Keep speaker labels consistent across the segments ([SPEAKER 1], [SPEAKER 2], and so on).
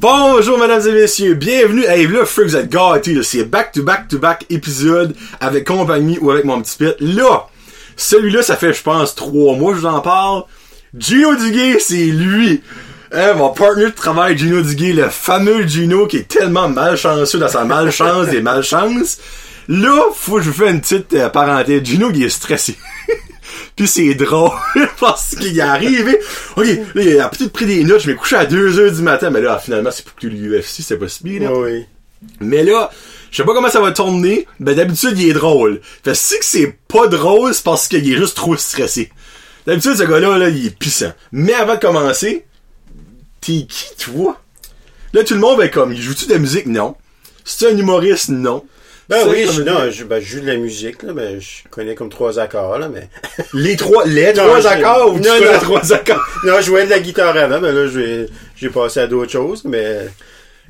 [SPEAKER 1] Bonjour mesdames et messieurs, bienvenue à Eve là, Freak, vous êtes c'est back to back to back épisode avec compagnie ou avec mon petit pit. Là, celui-là, ça fait je pense trois mois que je vous en parle. Gino Duguay, c'est lui. Hein, mon partner de travail, Gino Duguay, le fameux Gino qui est tellement malchanceux dans sa malchance des malchances. Là, faut que je vous fasse une petite euh, parenthèse. Gino, il est stressé. Puis c'est drôle parce qu'il est arrivé. Ok, là, il a peut-être pris des notes. Je m'ai couché à 2h du matin. Mais là, finalement, c'est pour que l'UFC, c'est pas si là.
[SPEAKER 2] Oui.
[SPEAKER 1] Mais là, je sais pas comment ça va tourner. Ben d'habitude, il est drôle. Fait si que c'est pas drôle, c'est parce qu'il est juste trop stressé. D'habitude, ce gars-là, là, il est puissant. Mais avant de commencer, t'es qui, toi? Là, tout le monde va être comme, il joue-tu de la musique? Non. C'est un humoriste? Non.
[SPEAKER 2] Ben oui, je, non, je, ben, je joue de la musique, là, ben, je connais comme trois accords, là, mais.
[SPEAKER 1] Les trois, les
[SPEAKER 2] Non,
[SPEAKER 1] trois accords ou tu
[SPEAKER 2] non,
[SPEAKER 1] fais
[SPEAKER 2] non.
[SPEAKER 1] les trois accords?
[SPEAKER 2] non, je jouais de la guitare avant, mais là, j'ai, j'ai passé à d'autres choses, mais.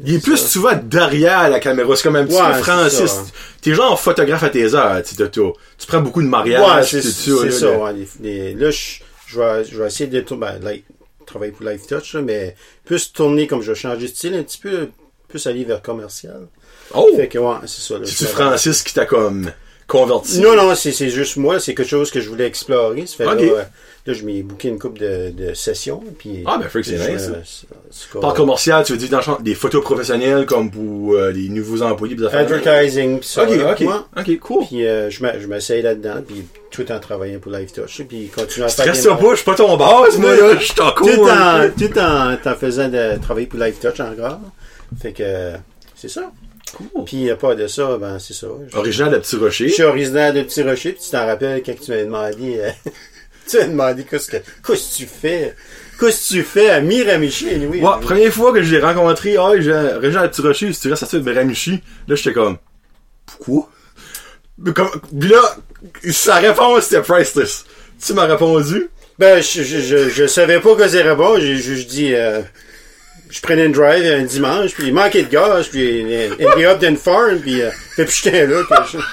[SPEAKER 1] Il est plus souvent derrière la caméra. C'est comme un petit
[SPEAKER 2] Ouais,
[SPEAKER 1] peu Francis.
[SPEAKER 2] ça.
[SPEAKER 1] T'es genre photographe à tes heures, tu. Tu prends beaucoup de mariages,
[SPEAKER 2] ouais, c'est,
[SPEAKER 1] ça. là,
[SPEAKER 2] ça, ouais, les- les- là, je, je vais, je vais essayer de ben, like, travailler pour Life Touch, là, mais plus tourner comme je vais changer de style un petit peu, plus aller vers commercial.
[SPEAKER 1] Oh!
[SPEAKER 2] Fait que, ouais, c'est ça, là.
[SPEAKER 1] C'est-tu Francis qui t'a comme converti?
[SPEAKER 2] Non, non, c'est, c'est juste moi, c'est quelque chose que je voulais explorer. Ça fait
[SPEAKER 1] Ok.
[SPEAKER 2] là, euh, là, je m'ai booké une couple de, de sessions, puis.
[SPEAKER 1] Ah, ben, que c'est nice,
[SPEAKER 2] c'est
[SPEAKER 1] Par commercial, tu veux dire dans des photos professionnelles comme pour euh, les nouveaux employés pis des affaires?
[SPEAKER 2] Advertising, pis ça.
[SPEAKER 1] Ok,
[SPEAKER 2] là,
[SPEAKER 1] ok.
[SPEAKER 2] moi.
[SPEAKER 1] Ok, cool.
[SPEAKER 2] Puis euh, je m'essaye là-dedans, puis tout en travaillant pour Life Touch, puis continuer à faire
[SPEAKER 1] Stresse pas, je suis pas ton boss, moi, là, je suis ton
[SPEAKER 2] tout
[SPEAKER 1] cool.
[SPEAKER 2] en, tout en, en faisant de travailler pour Life Touch encore. Fait que euh, c'est ça.
[SPEAKER 1] Cool.
[SPEAKER 2] Puis à part de ça, ben c'est ça. Je-
[SPEAKER 1] Original de Petit Rocher.
[SPEAKER 2] Je suis originaire de Petit Rocher, puis tu t'en rappelles quand tu m'as demandé, euh, tu m'as demandé qu'est-ce que, qu'est-ce que tu fais, qu'est-ce que tu fais à Miramichi, anyway?
[SPEAKER 1] Ouais, première fois que je l'ai rencontré, ah, j'ai Original de Petit Rocher, si tu restes à de Miramichi, là, j'étais comme, pourquoi? Mais Comme, pis là, sa réponse c'était priceless. Tu m'as répondu?
[SPEAKER 2] Ben, je, je, je, je savais pas que c'était bon. J'ai juste dit, euh, je prenais une drive un dimanche, puis il manquait de gaz, puis euh, il up d'une farm, puis euh, depuis j'étais là, que je...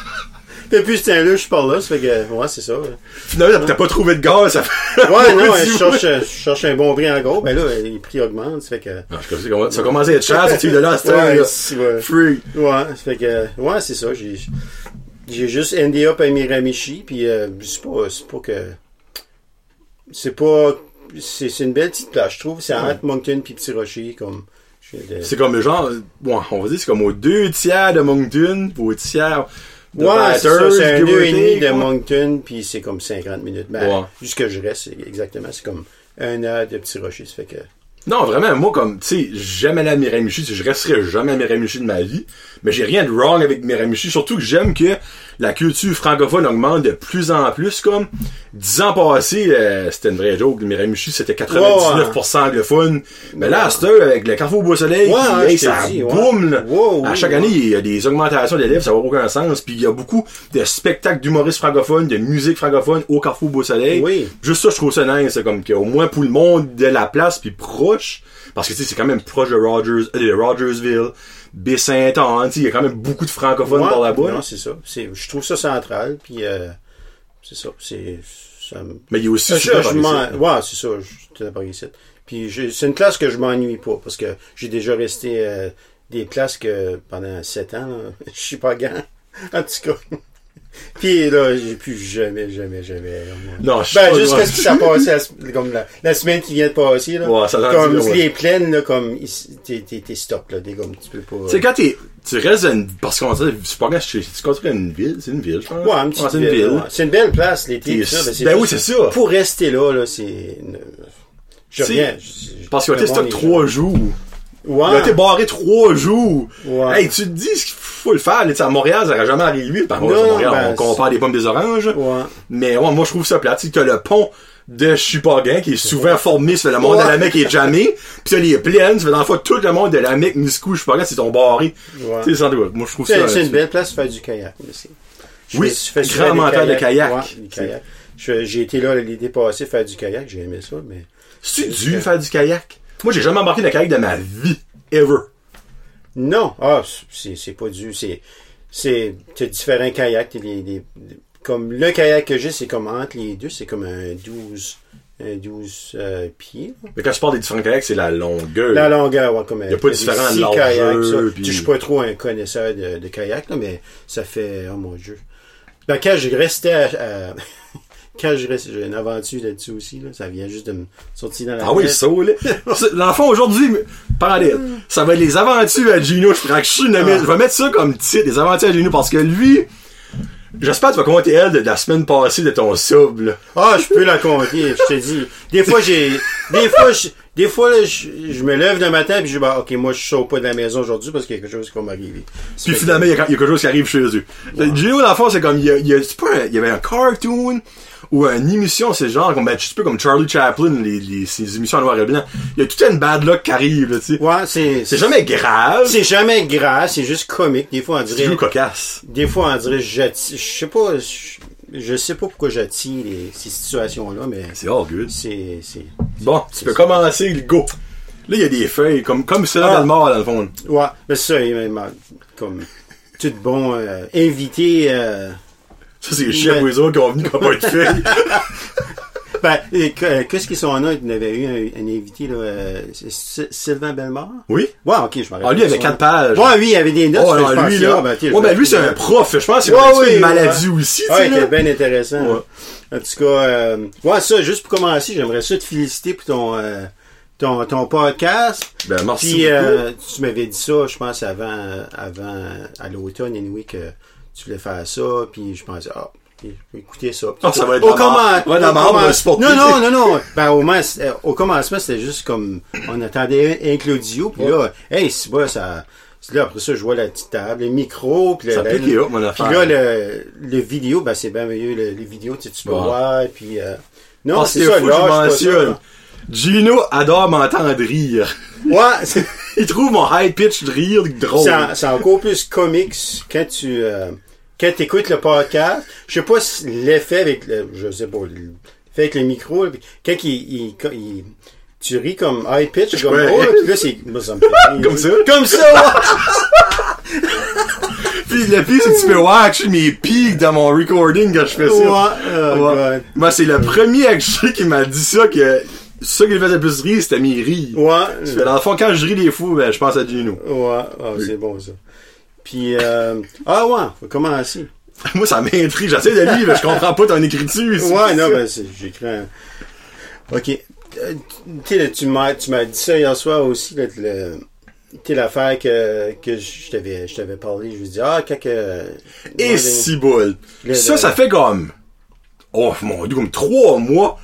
[SPEAKER 2] Depuis ce temps-là, je suis par là, ça fait que, ouais, c'est ça. Ouais,
[SPEAKER 1] Finalement, t'as pas trouvé de gaz, ça fait.
[SPEAKER 2] non,
[SPEAKER 1] Dis,
[SPEAKER 2] je cherche, je cherche un bon prix en gros, ben là, les prix augmentent, ça fait que...
[SPEAKER 1] Ah, je Ça commence à être cher, ce truc de là,
[SPEAKER 2] Ouais,
[SPEAKER 1] là.
[SPEAKER 2] c'est- ouais.
[SPEAKER 1] Free.
[SPEAKER 2] Ouais, ça fait que, ouais, c'est ça, j'ai, j'ai juste endé up à Miramichi, puis euh, c'est pas, c'est pas que, c'est pas, c'est, une belle petite plage, je trouve, c'est entre Moncton puis Petit Rocher, comme, de-
[SPEAKER 1] C'est comme genre, ouais, on va dire, c'est comme aux deux tiers de Moncton, ou au tiers de
[SPEAKER 2] Ouais, c'est ça,
[SPEAKER 1] Bathurst,
[SPEAKER 2] c'est un heure et
[SPEAKER 1] take,
[SPEAKER 2] de. Moncton, puis c'est comme 50 minutes. Ben,
[SPEAKER 1] Ouais.
[SPEAKER 2] jusque je reste, exactement, c'est comme un heure de Petit Rocher, ça fait que,
[SPEAKER 1] Non, vraiment, moi, comme, tu sais, jamais allé à Miramichi, je resterai jamais à Miramichi de ma vie, mais j'ai rien de wrong avec Miramichi, surtout que j'aime que la culture francophone augmente de plus en plus, comme, dix ans passés, euh, c'était une vraie joke, Miramichi, c'était 99% anglophone, mais là, à avec le Carrefour Beau Soleil,
[SPEAKER 2] Ouais,
[SPEAKER 1] hey, ça
[SPEAKER 2] ouais.
[SPEAKER 1] boom, là.
[SPEAKER 2] Wow,
[SPEAKER 1] à chaque année, il y a des augmentations d'élèves, ça n'a aucun sens, puis il y a beaucoup de spectacles d'humoristes francophones, de musique francophone au Carrefour Beau Soleil,
[SPEAKER 2] Oui.
[SPEAKER 1] Juste ça, je trouve ça nice. C'est comme qu'au moins pour le monde de la place, puis proche, parce que tu sais, c'est quand même proche de Rogers, euh, de Rogersville, Baie-Saint-Anne, il y a quand même beaucoup de francophones
[SPEAKER 2] Ouais,
[SPEAKER 1] par là-bas.
[SPEAKER 2] non, c'est ça, je trouve ça central, puis euh, c'est ça, c'est,
[SPEAKER 1] Mais il y a aussi
[SPEAKER 2] Je, ouais, c'est ça, je suis tout par ici. Puis c'est une classe que je m'ennuie pas, parce que j'ai déjà resté euh, des classes que pendant sept ans, je suis pas grand. En tout cas. Puis là, j'ai plus jamais, jamais, jamais.
[SPEAKER 1] Non, je suis
[SPEAKER 2] Ben,
[SPEAKER 1] pas
[SPEAKER 2] juste
[SPEAKER 1] loin.
[SPEAKER 2] ce qui s'est passé la, comme la, la semaine qui vient de passer, là.
[SPEAKER 1] Ouais, ça a
[SPEAKER 2] comme
[SPEAKER 1] ouais.
[SPEAKER 2] les plaines, là, comme, t'es, t'es, t'es stop, là, des gommes, tu peux pas.
[SPEAKER 1] Tu sais, quand t'es, tu restes une, parce qu'on dit, c'est pas grave, tu construis une ville, c'est une ville, je pense.
[SPEAKER 2] Ouais, un petit
[SPEAKER 1] c'est une ville.
[SPEAKER 2] ouais. C'est une belle place, l'été.
[SPEAKER 1] T'es-
[SPEAKER 2] ça,
[SPEAKER 1] ben
[SPEAKER 2] juste-
[SPEAKER 1] oui, c'est ça.
[SPEAKER 2] Pour rester là, là, c'est, une- je reviens.
[SPEAKER 1] Parce était
[SPEAKER 2] monde
[SPEAKER 1] stock trois jours.
[SPEAKER 2] Ouais.
[SPEAKER 1] Il a été barré trois jours.
[SPEAKER 2] Ouais.
[SPEAKER 1] Hey, tu te dis qu'il faut le faire. là, à Montréal, ça n'aurait jamais arrivé. Par contre, à Montréal,
[SPEAKER 2] ben,
[SPEAKER 1] on compare des pommes des oranges.
[SPEAKER 2] Ouais.
[SPEAKER 1] Mais ouais, moi, je trouve ça plate. Tu t'as le pont de Chupagan qui est souvent formé sur le monde de la Mecque qui est jamais. Puis t'as les plaines, ça fait dans le fond, tout le monde de la Mecque, Niskou, Chupagan, c'est ton barré.
[SPEAKER 2] Ouais.
[SPEAKER 1] Tu sais, sans doute. Moi, je trouve
[SPEAKER 2] C'est
[SPEAKER 1] ça.
[SPEAKER 2] c'est une belle place pour faire du kayak. aussi. Je
[SPEAKER 1] Oui,
[SPEAKER 2] fais- je fais
[SPEAKER 1] grand mental de kayak.
[SPEAKER 2] Je- J'ai été là l'été passé faire du kayak, j'ai aimé ça, mais.
[SPEAKER 1] C'est dur faire du kayak? Moi, j'ai jamais embarqué dans le kayak de ma vie. Ever.
[SPEAKER 2] Non, ah, c'est c'est pas du. C'est. C'est. T'as différents kayaks. des- des- comme le kayak que j'ai, c'est comme entre les deux, c'est comme un 12. un 12 euh, pieds.
[SPEAKER 1] Mais quand je parle des différents kayaks, c'est la longueur.
[SPEAKER 2] La longueur, ouais, comme
[SPEAKER 1] Y a pas de différent
[SPEAKER 2] six
[SPEAKER 1] largeur, puis-
[SPEAKER 2] Je suis pas trop un connaisseur de, de kayak, là, mais ça fait, oh mon dieu. Ben, quand je restais à, à- quand je j'ai une aventure là-dessus aussi, là. Ça vient juste de me sortir dans la
[SPEAKER 1] Ah oui,
[SPEAKER 2] tête.
[SPEAKER 1] ça, là. L'enfant aujourd'hui, parallèle. Ça va être les aventures à Gino. Je que je suis une-
[SPEAKER 2] Ah.
[SPEAKER 1] Je vais mettre ça comme titre, les aventures à Gino, parce que lui, j'espère que tu vas compter elle de la semaine passée de ton sub, là.
[SPEAKER 2] Ah, je peux la compter, je te dis. Des fois, j'ai, des fois, je, des fois, là, je, je me lève le matin puis je dis, bah, ok, moi, je sors pas de la maison aujourd'hui parce qu'il y a quelque chose qui va m'arriver.
[SPEAKER 1] Puis finalement, il y, a il y a quelque chose qui arrive chez eux. Gino, dans le fond, c'est comme, il y a, il y a- c'est pas il y avait un cartoon ou une émission, c'est genre, comme, ben, un petit peu comme Charlie Chaplin, les, les, ces émissions en noir et blanc. Il y a toute une bad luck qui arrive, là, tu sais.
[SPEAKER 2] Ouais, c'est,
[SPEAKER 1] C'est jamais grave.
[SPEAKER 2] c'est jamais grave, c'est juste comique. Des fois, on
[SPEAKER 1] C'est
[SPEAKER 2] dirait,
[SPEAKER 1] toujours cocasse.
[SPEAKER 2] des fois, on dirait, j'attire, je sais pas, je, je sais pas pourquoi j'attire ces situations-là, mais
[SPEAKER 1] C'est all good.
[SPEAKER 2] c'est, c'est,
[SPEAKER 1] Bon, tu peux commencer, le go. Là, il y a des feuilles, comme, comme c'est
[SPEAKER 2] Ah.
[SPEAKER 1] dans le mort, dans le fond.
[SPEAKER 2] ouais, mais ça, comme, tout bon, euh, invité, euh,
[SPEAKER 1] Ça, c'est les chiens pour les autres qui ont venu ont pas de feuilles.
[SPEAKER 2] Ben, euh, qu'est-ce qu'ils sont là? Il y avait eu un, un invité, là, euh, Sylvain Bellemare?
[SPEAKER 1] Oui?
[SPEAKER 2] Ouais, ok, je m'en
[SPEAKER 1] Ah, lui, il avait quatre pages.
[SPEAKER 2] Ouais, lui, il avait des notes.
[SPEAKER 1] Oh,
[SPEAKER 2] pense,
[SPEAKER 1] lui, là.
[SPEAKER 2] ben,
[SPEAKER 1] ouais, ben, lui, c'est un prof. Je pense c'est
[SPEAKER 2] Ouais, oui,
[SPEAKER 1] une maladie
[SPEAKER 2] ouais.
[SPEAKER 1] aussi, tu
[SPEAKER 2] Ouais,
[SPEAKER 1] sais,
[SPEAKER 2] c'était
[SPEAKER 1] là.
[SPEAKER 2] bien intéressant.
[SPEAKER 1] Ouais.
[SPEAKER 2] En tout cas, euh, ouais, ça, juste pour commencer, j'aimerais ça te féliciter pour ton, euh, ton, ton podcast.
[SPEAKER 1] Ben, merci
[SPEAKER 2] Puis,
[SPEAKER 1] beaucoup.
[SPEAKER 2] euh, tu m'avais dit ça, je pense, avant, avant, à l'automne, anyway, que tu voulais faire ça, puis je pensais, ah, écouter ça.
[SPEAKER 1] Ah, ça va être
[SPEAKER 2] au comment-
[SPEAKER 1] Ouais,
[SPEAKER 2] au. Non, non, non, non. Ben, au, moins, au commencement, c'était juste comme, on attendait un, Claudio, puis là, hey, c'est bon, ça, là, après ça, je vois la petite table, le micro, puis
[SPEAKER 1] Ça
[SPEAKER 2] la-
[SPEAKER 1] pique hop, mon
[SPEAKER 2] puis là, le, le vidéo, ben, c'est bien mieux, le, les vidéos, tu sais, tu peux
[SPEAKER 1] Ouais.
[SPEAKER 2] voir, puis, euh, non,
[SPEAKER 1] Parce
[SPEAKER 2] c'est ça,
[SPEAKER 1] que je mentionne. Gino adore m'entendre rire.
[SPEAKER 2] Ouais,
[SPEAKER 1] Il trouve mon high pitch de rire drôle.
[SPEAKER 2] c'est, en- c'est encore plus comique quand tu, euh, quand t'écoutes le podcast. Je sais pas si l'effet avec le, je sais pas, l'effet avec le micro, quand il, il, tu ris comme high pitch, comme,
[SPEAKER 1] Ouais.
[SPEAKER 2] oh, puis là, c'est, moi, ça me fait rire.
[SPEAKER 1] Comme ça?
[SPEAKER 2] Comme ça.
[SPEAKER 1] Puis le pire, c'est que tu peux actually mes pics dans mon recording quand je fais ça.
[SPEAKER 2] Ouais, oh,
[SPEAKER 1] Ouais. Moi, c'est le premier actually qui m'a dit ça, que ça qui me faisait le plus rire, c'était mes rires.
[SPEAKER 2] Ouais.
[SPEAKER 1] Parce que Dans le fond, quand je ris des fous, ben, je pense à Gino.
[SPEAKER 2] Ouais, ah, c'est bon, ça. Puis, euh, ah ouais, faut commencer.
[SPEAKER 1] Moi, ça m'intrigue. J'essaie de lire, mais je comprends pas ton écriture. ici.
[SPEAKER 2] Ouais, non, ben, j'écris un... Ok. Euh, là, tu m'as, dit ça hier soir aussi, là, le, tu l'affaire que, que je t'avais, je t'avais parlé, je lui dis, ah, quand que...
[SPEAKER 1] Et si boule.
[SPEAKER 2] Le-
[SPEAKER 1] Ça, ça fait comme, oh mon dieu, comme trois mois.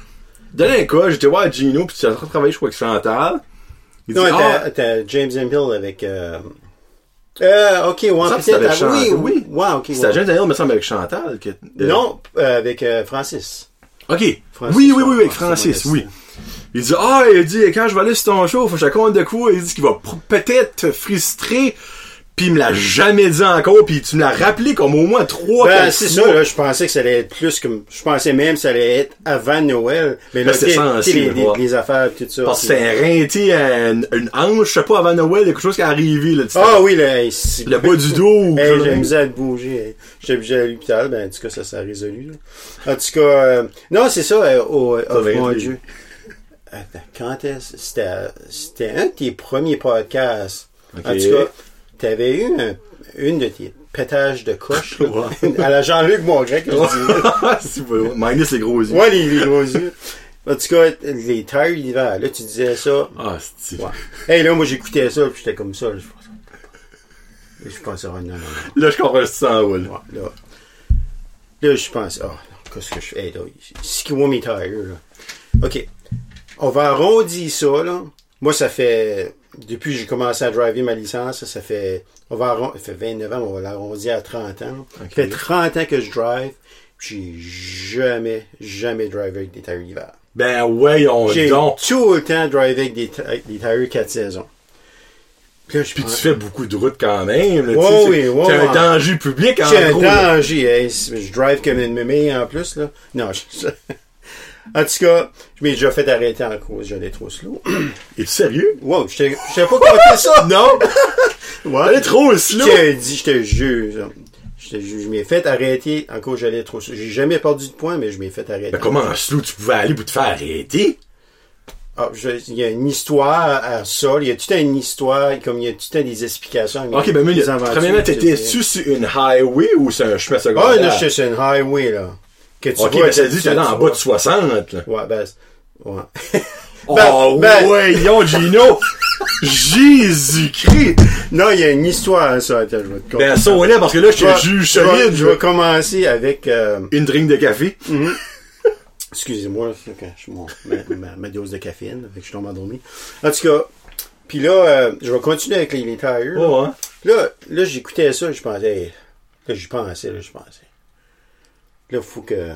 [SPEAKER 1] Dans cas, j'étais voir Gino, puis tu as travaillé, je crois, avec Chantal. Il dit,
[SPEAKER 2] Non,
[SPEAKER 1] ah,
[SPEAKER 2] t'as, t'as James Hill avec, euh, euh, ok, ouais, peut-être,
[SPEAKER 1] c'était avec
[SPEAKER 2] ah, oui,
[SPEAKER 1] Chantal.
[SPEAKER 2] oui, ouais, ok,
[SPEAKER 1] c'était
[SPEAKER 2] ouais.
[SPEAKER 1] Jean Daniel, me semble, avec Chantal. Que, euh,
[SPEAKER 2] Non, euh, avec euh, Francis.
[SPEAKER 1] Ok.
[SPEAKER 2] Francis,
[SPEAKER 1] oui, oui, oui, avec Francis, oui. Il dit, ah, il dit, quand je vais aller sur ton show, faut que je te compte de quoi? Il dit qu'il va peut-être te frustrer, puis il me l'a jamais dit encore, puis tu me l'as rappelé comme au moins trois,
[SPEAKER 2] Ben, c'est ça, là, je pensais que ça allait être plus comme, je pensais même que ça allait être avant Noël. Mais là,
[SPEAKER 1] Ben, c'est
[SPEAKER 2] tu sais,
[SPEAKER 1] censé,
[SPEAKER 2] les, les, les affaires, tout ça.
[SPEAKER 1] Parce que c'est rinté, une, une hanche, je sais pas, avant Noël, il y a quelque chose qui est arrivé, là. tu sais.
[SPEAKER 2] Ah oui, là, c'est-
[SPEAKER 1] Le bas du dos. ou
[SPEAKER 2] Hey, j'ai misé à te bouger. J'étais obligé à l'hôpital. Ben, en tout cas, ça s'est résolu. là. En tout cas, euh, non, c'est ça, euh, au, oh,
[SPEAKER 1] va
[SPEAKER 2] mon Dieu. Attends, quand est-ce? C'était, c'était un de tes premiers podcasts?
[SPEAKER 1] Ok.
[SPEAKER 2] En tout cas, t'avais eu un- une de tes pétages de coche, là. À la Jean-Luc
[SPEAKER 1] pas- Minus les gros yeux.
[SPEAKER 2] Ouais, les, les gros yeux. En tout cas, les tailles d'hiver, là, tu disais ça.
[SPEAKER 1] Ah, c'est
[SPEAKER 2] Ouais. Hey, là, moi, j'écoutais ça, puis j'étais comme ça. là, Je pensais, je pensais, oh, non, non, non.
[SPEAKER 1] Là, je comprends sang, ouais.
[SPEAKER 2] Ouais, là. Là, je pense, ah, qu'est-ce que je fais? Hey, là, c'est qui voit mes tires, là. OK. On va arrondir ça, là. Moi, ça fait, depuis que j'ai commencé à driver ma licence, ça fait, on va arron- ça fait 29 ans, on va l'arrondir à 30 ans. Ça fait 30 ans que je drive, puis j'ai jamais, jamais drivé avec des tires d'hiver.
[SPEAKER 1] Ben, ouais, on
[SPEAKER 2] J'ai
[SPEAKER 1] donc.
[SPEAKER 2] tout le temps drivé avec des, avec des tires 4 saisons. Puis là, je
[SPEAKER 1] Puis tu fais beaucoup de routes quand même, là,
[SPEAKER 2] Ouais,
[SPEAKER 1] tu sais,
[SPEAKER 2] oui,
[SPEAKER 1] c'est-
[SPEAKER 2] ouais,
[SPEAKER 1] C'est un
[SPEAKER 2] ouais.
[SPEAKER 1] danger public, en
[SPEAKER 2] un
[SPEAKER 1] gros. là.
[SPEAKER 2] danger, hey, c- je drive comme une mémé en plus, là. Non, je... En tout cas, je m'ai déjà fait arrêter en cause, j'allais trop slow.
[SPEAKER 1] Es-tu sérieux?
[SPEAKER 2] Wow, je t'ai pas compté ça!
[SPEAKER 1] Non!
[SPEAKER 2] Ouais.
[SPEAKER 1] Est trop slow!
[SPEAKER 2] Je dit, je te jure. Je, m'ai fait arrêter en cause j'allais trop J'ai jamais perdu de points, mais je m'ai fait arrêter.
[SPEAKER 1] Ben, comment en slow tu pouvais aller pour te faire arrêter?
[SPEAKER 2] Ah, je- il y a une histoire à ça. Il y a tout une histoire, comme il y a tout un des explications.
[SPEAKER 1] Ok, ben, mais, premièrement, t'étais-tu sur une highway ou sur un chemin
[SPEAKER 2] Ah,
[SPEAKER 1] secondaire?
[SPEAKER 2] là, j'étais sur une highway, là. Que tu
[SPEAKER 1] ok,
[SPEAKER 2] vois,
[SPEAKER 1] ben, ça dit que
[SPEAKER 2] tu-
[SPEAKER 1] t'es en bas de 60, là.
[SPEAKER 2] Ouais, ben, ouais.
[SPEAKER 1] Oh,
[SPEAKER 2] Ben, ben-
[SPEAKER 1] ouais, yon, Gino! Jésus-Christ!
[SPEAKER 2] non, il y a une histoire à ça. Attends, je vais te.
[SPEAKER 1] Ben, ça, on est, parce que là, je te juge
[SPEAKER 2] je vais-
[SPEAKER 1] solide.
[SPEAKER 2] Je vais commencer avec, euh,
[SPEAKER 1] Une drink de café.
[SPEAKER 2] excusez-moi, c'est que je mon, ma, ma, ma dose de caféine, fait que je tombe endormi. En tout cas, puis là, euh, je vais continuer avec les, les tires.
[SPEAKER 1] Oh, hein.
[SPEAKER 2] Là, là, j'écoutais ça, je pensais, là, j'y pensais, là, je pensais. Là, faut que,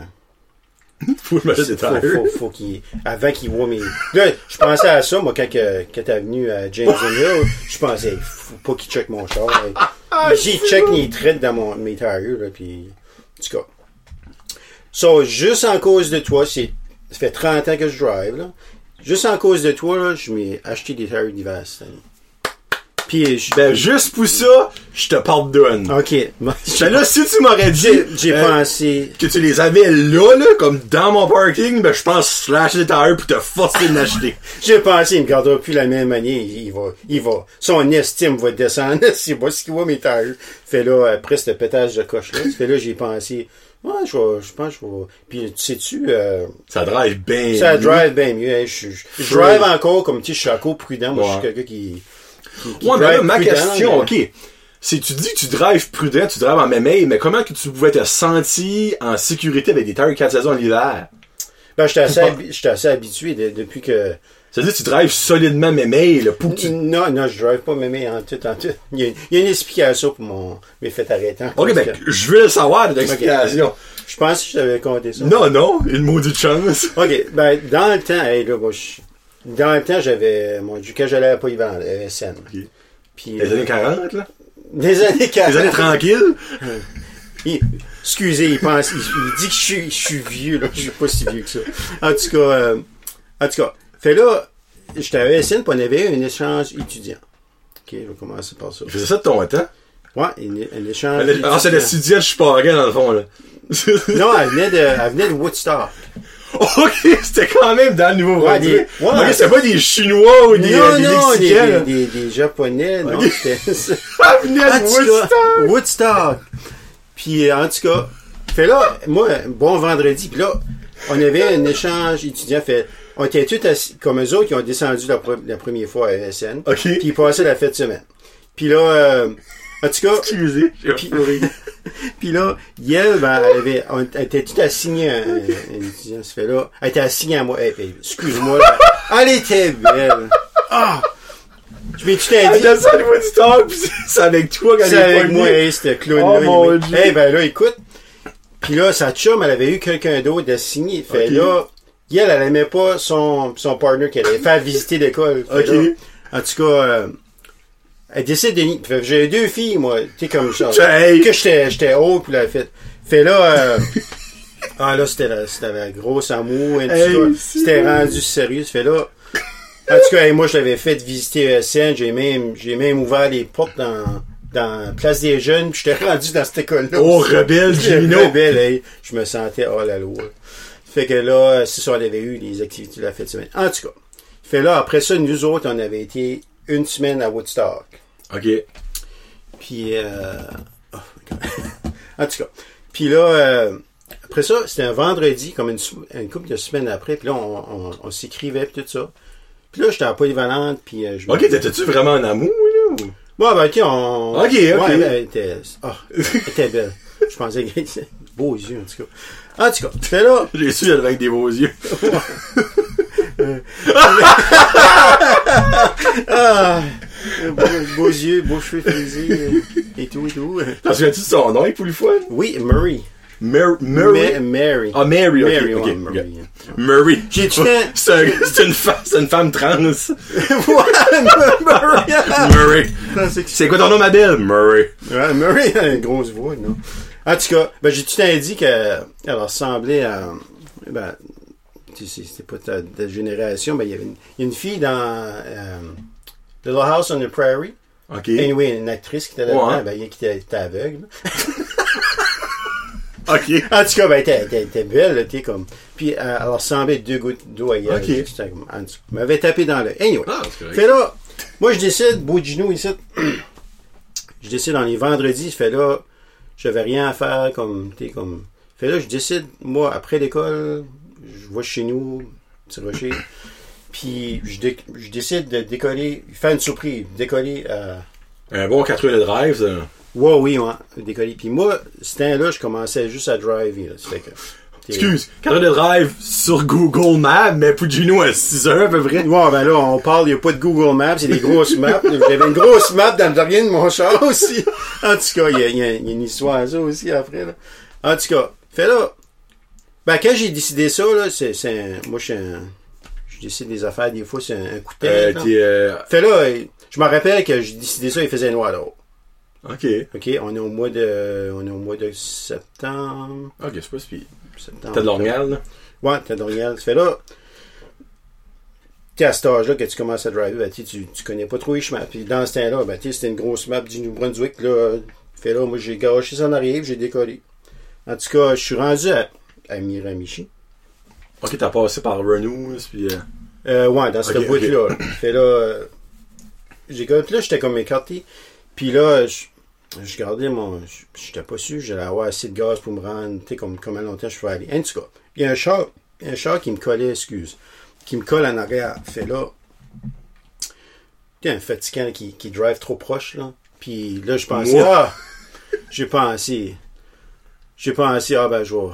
[SPEAKER 1] Faut que je des
[SPEAKER 2] faut,
[SPEAKER 1] tires.
[SPEAKER 2] faut, faut qu'il, avant qu'il voit mes, là, je pensais à ça, moi, quand, que, quand t'es venu à James Hill, je pensais, hey, faut pas qu'il check mon char.
[SPEAKER 1] Ah,
[SPEAKER 2] hey. J'ai check les traits dans mon, mes tires, là, puis, en tout cas. So, juste en cause de toi, c'est, ça fait 30 ans que je drive, là. Juste en cause de toi, là, je m'ai acheté des tires d'hiver cette année. Puis, je,
[SPEAKER 1] Ben, juste pour ça, je te pardonne.
[SPEAKER 2] ok.
[SPEAKER 1] Ben là, si tu m'aurais dit
[SPEAKER 2] J'ai,
[SPEAKER 1] euh,
[SPEAKER 2] pensé,
[SPEAKER 1] que tu les avais là, là, comme dans mon parking, ben je pense slasher les tires pour te forcer de l'acheter.
[SPEAKER 2] j'ai pensé, il me gardera plus la même année, il, va, il va, son estime va descendre, s'il voit ce qu'il voit mes tires. Fait là, après ce pétage de coche-là, fait là, j'ai pensé, ouais, je vais, je pense que je vais, puis tu sais-tu, euh,
[SPEAKER 1] Ça drive bien.
[SPEAKER 2] ça drive bien mieux, hein, je, je, je drive encore, comme tu sais, je suis encore prudent, moi, je suis quelqu'un qui, qui, qui
[SPEAKER 1] Ouais, mais là, ma
[SPEAKER 2] prudent,
[SPEAKER 1] question,
[SPEAKER 2] mais-
[SPEAKER 1] ok. Si tu dis que tu drives prudent, tu drives en mémé, mais comment que tu pouvais te sentir en sécurité avec des tires 4 saisons l'hiver?
[SPEAKER 2] Ben, j'étais assez, habi- j'étais assez habitué de- depuis que,
[SPEAKER 1] Ça veut dire que tu drives solidement mémé, là, pour que tu...
[SPEAKER 2] non, non, je drive pas mémé en tout, en tout. Il y a, il y a une explication pour mon, mes faits arrêtants.
[SPEAKER 1] Ok, ben, je veux le savoir, l'explication.
[SPEAKER 2] Je pense que je t'avais compté ça.
[SPEAKER 1] Non, non, une maudite chance.
[SPEAKER 2] OK, ben, dans le temps, hey, là, moi, je- dans le temps, j'avais, mon Dieu, quand j'allais à Polyvalent, à SN.
[SPEAKER 1] Ok.
[SPEAKER 2] Puis,
[SPEAKER 1] Les
[SPEAKER 2] euh,
[SPEAKER 1] années 40, là?
[SPEAKER 2] des années 40.
[SPEAKER 1] Les années tranquilles?
[SPEAKER 2] Il- excusez, il pense, il, il dit que je suis, je suis vieux, là. Je suis pas si vieux que ça. En tout cas, euh, en tout cas, fait là, j'étais à SN, puis on avait un échange étudiant. OK, je vais commencer par ça.
[SPEAKER 1] Faisais ça de ton temps?
[SPEAKER 2] Ouais, un, échange
[SPEAKER 1] Ah, c'est
[SPEAKER 2] étudiant.
[SPEAKER 1] l'étudiant, je suis pas dans le fond, là.
[SPEAKER 2] Non, elle venait de, elle venait de Woodstock.
[SPEAKER 1] ok, c'était quand même dans le Nouveau-Brunswick.
[SPEAKER 2] Ouais, des- ouais.
[SPEAKER 1] C'était pas des Chinois ou des,
[SPEAKER 2] non,
[SPEAKER 1] euh, des
[SPEAKER 2] non,
[SPEAKER 1] Mexicains,
[SPEAKER 2] des, des, des Japonais, non, c'était...
[SPEAKER 1] Ah, Woodstock!
[SPEAKER 2] Woodstock. Puis, euh, en tout cas, fait là, moi, bon vendredi, puis là, on avait un échange étudiant, fait, on était tous assis, comme eux autres, qui ont descendu la, pre- la première fois à SN.
[SPEAKER 1] Ok.
[SPEAKER 2] Puis, ils passaient la fête de semaine. Puis là, euh, en tout cas,
[SPEAKER 1] Excusez,
[SPEAKER 2] Puis- puis là, Yel, ben, elle avait, on, elle était tout assignée à ça fait là, elle était assignée à moi, Eh, ben, excuse-moi, là. elle était belle. Ah! Je m'ai tout
[SPEAKER 1] Elle
[SPEAKER 2] dit.
[SPEAKER 1] était ça, le Woodstock, pis c'est avec toi quand
[SPEAKER 2] C'est
[SPEAKER 1] elle est
[SPEAKER 2] avec moi, hey, c'était clown
[SPEAKER 1] Oh,
[SPEAKER 2] là.
[SPEAKER 1] mon Dieu.
[SPEAKER 2] Eh ben là, écoute. Puis là, sa chum, elle avait eu quelqu'un d'autre d'assigné. Fait
[SPEAKER 1] Ok.
[SPEAKER 2] là, elle, elle aimait pas son, son partner qu'elle allait faire visiter l'école. Fait
[SPEAKER 1] Ok.
[SPEAKER 2] là, en tout cas, euh, elle décide de j'ai deux filles, moi. Tu sais, comme ça. Que j'étais, haut, puis elle fait. Fait là, euh, ah là, c'était la, c'était la grosse amour. et tout
[SPEAKER 1] Hey.
[SPEAKER 2] C'était rendu sérieux. Fait là, en tout cas, hey, moi, je l'avais fait visiter ESN. J'ai même, j'ai même ouvert les portes dans, dans la Place des Jeunes, puis j'étais rendu dans cette école-là.
[SPEAKER 1] Oh, rebelle, Gino.
[SPEAKER 2] rebelle, hey. Je me sentais oh la loi. Fait que là, c'est ça, on avait eu les activités de la fête de semaine. En tout cas. Fait là, après ça, nous autres, on avait été une semaine à Woodstock.
[SPEAKER 1] Ok.
[SPEAKER 2] Puis, euh... oh en tout cas. Puis là, euh, après ça, c'était un vendredi, comme une, sou- une couple de semaines après. Puis là, on, on, on s'écrivait, puis tout ça. Puis là, j'étais à Polyvalente, puis euh, je me-
[SPEAKER 1] Ok, t'étais-tu vraiment en amour, là? ou-
[SPEAKER 2] Bon, ben, ok, on...
[SPEAKER 1] Ok, ok.
[SPEAKER 2] Ouais, elle était... ah, elle était belle. Je pensais qu'elle était... Beaux yeux, en tout cas. En tout cas, fait là...
[SPEAKER 1] J'ai su, elle avait avec des beaux yeux.
[SPEAKER 2] Ah, beaux, beaux yeux, beaux cheveux frisés, euh, et tout, et tout.
[SPEAKER 1] T'en souviens-tu de son nom, pour le fun?
[SPEAKER 2] Oui, Murray.
[SPEAKER 1] Mar Murray?
[SPEAKER 2] Ma- Mary.
[SPEAKER 1] Ah, Mary, ok.
[SPEAKER 2] Mary,
[SPEAKER 1] ok,
[SPEAKER 2] ouais,
[SPEAKER 1] ok.
[SPEAKER 2] Murray.
[SPEAKER 1] Murray.
[SPEAKER 2] J'ai.
[SPEAKER 1] C'est un- c'est une, fa- c'est une femme trans.
[SPEAKER 2] Murray.
[SPEAKER 1] Murray.
[SPEAKER 2] C'est
[SPEAKER 1] quoi ton nom, ma belle? Murray.
[SPEAKER 2] Ouais, Murray a une grosse voix, non? En tout cas, ben, j'ai tout dit qu'elle ressemblait à. Ben, tu sais, c'était pas ta, ta génération, mais il y avait une, il y a une fille dans euh, Little House on the Prairie.
[SPEAKER 1] Ok.
[SPEAKER 2] Anyway, une actrice qui était là-dedans,
[SPEAKER 1] Ouais.
[SPEAKER 2] ben, qui était, était aveugle.
[SPEAKER 1] Ok.
[SPEAKER 2] En tout cas, ben, t'es, t'es, t'es belle, là, t'es comme. Puis, elle, elle ressemblait à deux gouttes d'eau ailleurs.
[SPEAKER 1] Ok.
[SPEAKER 2] Comme- en elle m'avait tapé dans l'œil. Anyway.
[SPEAKER 1] Ah, c'est correct.
[SPEAKER 2] Fait là, moi, je décide, de genou ici. je décide dans les vendredis, fait là, j'avais rien à faire, comme, t'es comme. Fait là, je décide, moi, après l'école, je vais chez nous, petit rocher. Puis, je, dé- je décide de décoller, faire une surprise, décoller à.
[SPEAKER 1] Un bon 4 heures de drive, ça.
[SPEAKER 2] Ouais, oui, ouais, décoller. Puis moi, ce temps-là, je commençais juste à driver, là. Fait que.
[SPEAKER 1] Excuse, 4 heures de drive sur Google Maps, mais Pugino à 6 heures à peu près.
[SPEAKER 2] Ouais, ben là, on parle, il n'y a pas de Google Maps, c'est des grosses maps. J'avais une grosse map dans le derrière de mon char aussi. En tout cas, il y y a- il y a une histoire à ça aussi après, là. En tout cas, fait là, ben quand j'ai décidé ça, là, c'est, c'est un- moi, je suis un, je décide des affaires, des fois, c'est un, un coup de
[SPEAKER 1] Euh,
[SPEAKER 2] tête. là.
[SPEAKER 1] euh,
[SPEAKER 2] Fait là, euh, je me rappelle que j'ai décidé ça, il faisait noir dehors.
[SPEAKER 1] ok.
[SPEAKER 2] OK, on est au mois de, on est au mois de septembre.
[SPEAKER 1] Ok, c'est pas si
[SPEAKER 2] septembre
[SPEAKER 1] T'as de l'ornial, là?
[SPEAKER 2] Ouais, t'as d'Oriel. Ça fait là, t'es à cet âge-là que tu commences à driver, ben, tu, tu connais pas trop les chemins. Puis dans ce temps-là, ben, sais, c'était une grosse map du New Brunswick. Là, fait là, moi, j'ai garoché ça en arrière, j'ai décollé. En tout cas, je suis rendu à, à Miramichi.
[SPEAKER 1] Ok, t'as passé par Renault, puis... Euh...
[SPEAKER 2] Euh, ouais, dans cette
[SPEAKER 1] Ok,
[SPEAKER 2] boîte-là. Fait là, euh, j'ai là, j'étais comme écarté. Puis là, je, je gardais mon. J'étais pas sûr, j'allais avoir assez de gaz pour me rendre, tu sais, comme combien longtemps je peux aller. En tout cas, il y a un char, un char qui me collait, excuse, qui me colle en arrière. Fait là, tu sais, un fatigant qui, qui drive trop proche, là. Puis là, je pensais, ah, j'ai pensé, j'ai pensé, ah ben, je vais,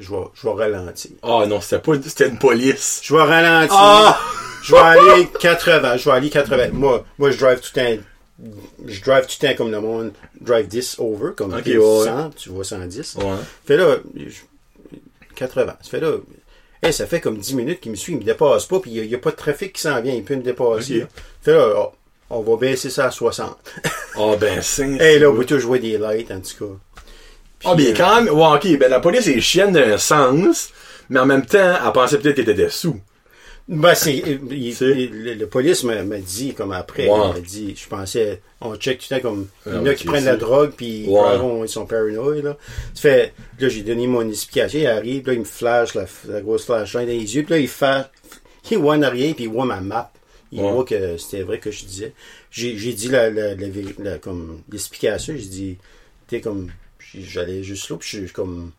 [SPEAKER 2] je vais, je vais ralentir.
[SPEAKER 1] Ah non, c'était pas... C'était une police.
[SPEAKER 2] Je vais ralentir.
[SPEAKER 1] Ah!
[SPEAKER 2] Je vais aller 80. Je vais aller 80. Moi, moi je drive tout le temps. Je drive tout le temps comme le monde. Drive 10 over, comme
[SPEAKER 1] Ok,
[SPEAKER 2] t'es
[SPEAKER 1] ouais.
[SPEAKER 2] 100, tu vois 110.
[SPEAKER 1] Ouais.
[SPEAKER 2] Fait là, je- 80. Ça fait là, hey, ça fait comme 10 minutes qu'il me suit, il me dépasse pas, puis il n'y a, pas de trafic qui s'en vient, il peut me dépasser.
[SPEAKER 1] Ok.
[SPEAKER 2] Fait là, oh, on va baisser ça à 60.
[SPEAKER 1] Ah ben, c'est...
[SPEAKER 2] hey, là, au bout, je vois des lights, en tout cas.
[SPEAKER 1] Ah, bien,
[SPEAKER 2] euh,
[SPEAKER 1] quand même, ouais, ok, ben la police est chienne d'un sens, mais en même temps, elle pensait peut-être qu'elle était sous.
[SPEAKER 2] Ben, c'est, il- le, le police m'a m'a dit, comme après, il m'a dit, je pensais, on check tout le temps comme, il y en
[SPEAKER 1] Ah,
[SPEAKER 2] a qui prennent la drogue, puis probablement, ils sont paranoïdes, là. Fait, là, j'ai donné mon explication, il arrive, là, il me flash, la, la grosse flashlight dans les yeux, puis là, il fait, il voit en arrière, puis il voit ma map. Il voit que c'était vrai que je disais. J'ai, j'ai dit la, la, la, la- comme, l'explication, j'ai dit, t'es comme, j'allais juste là, puis je suis comme,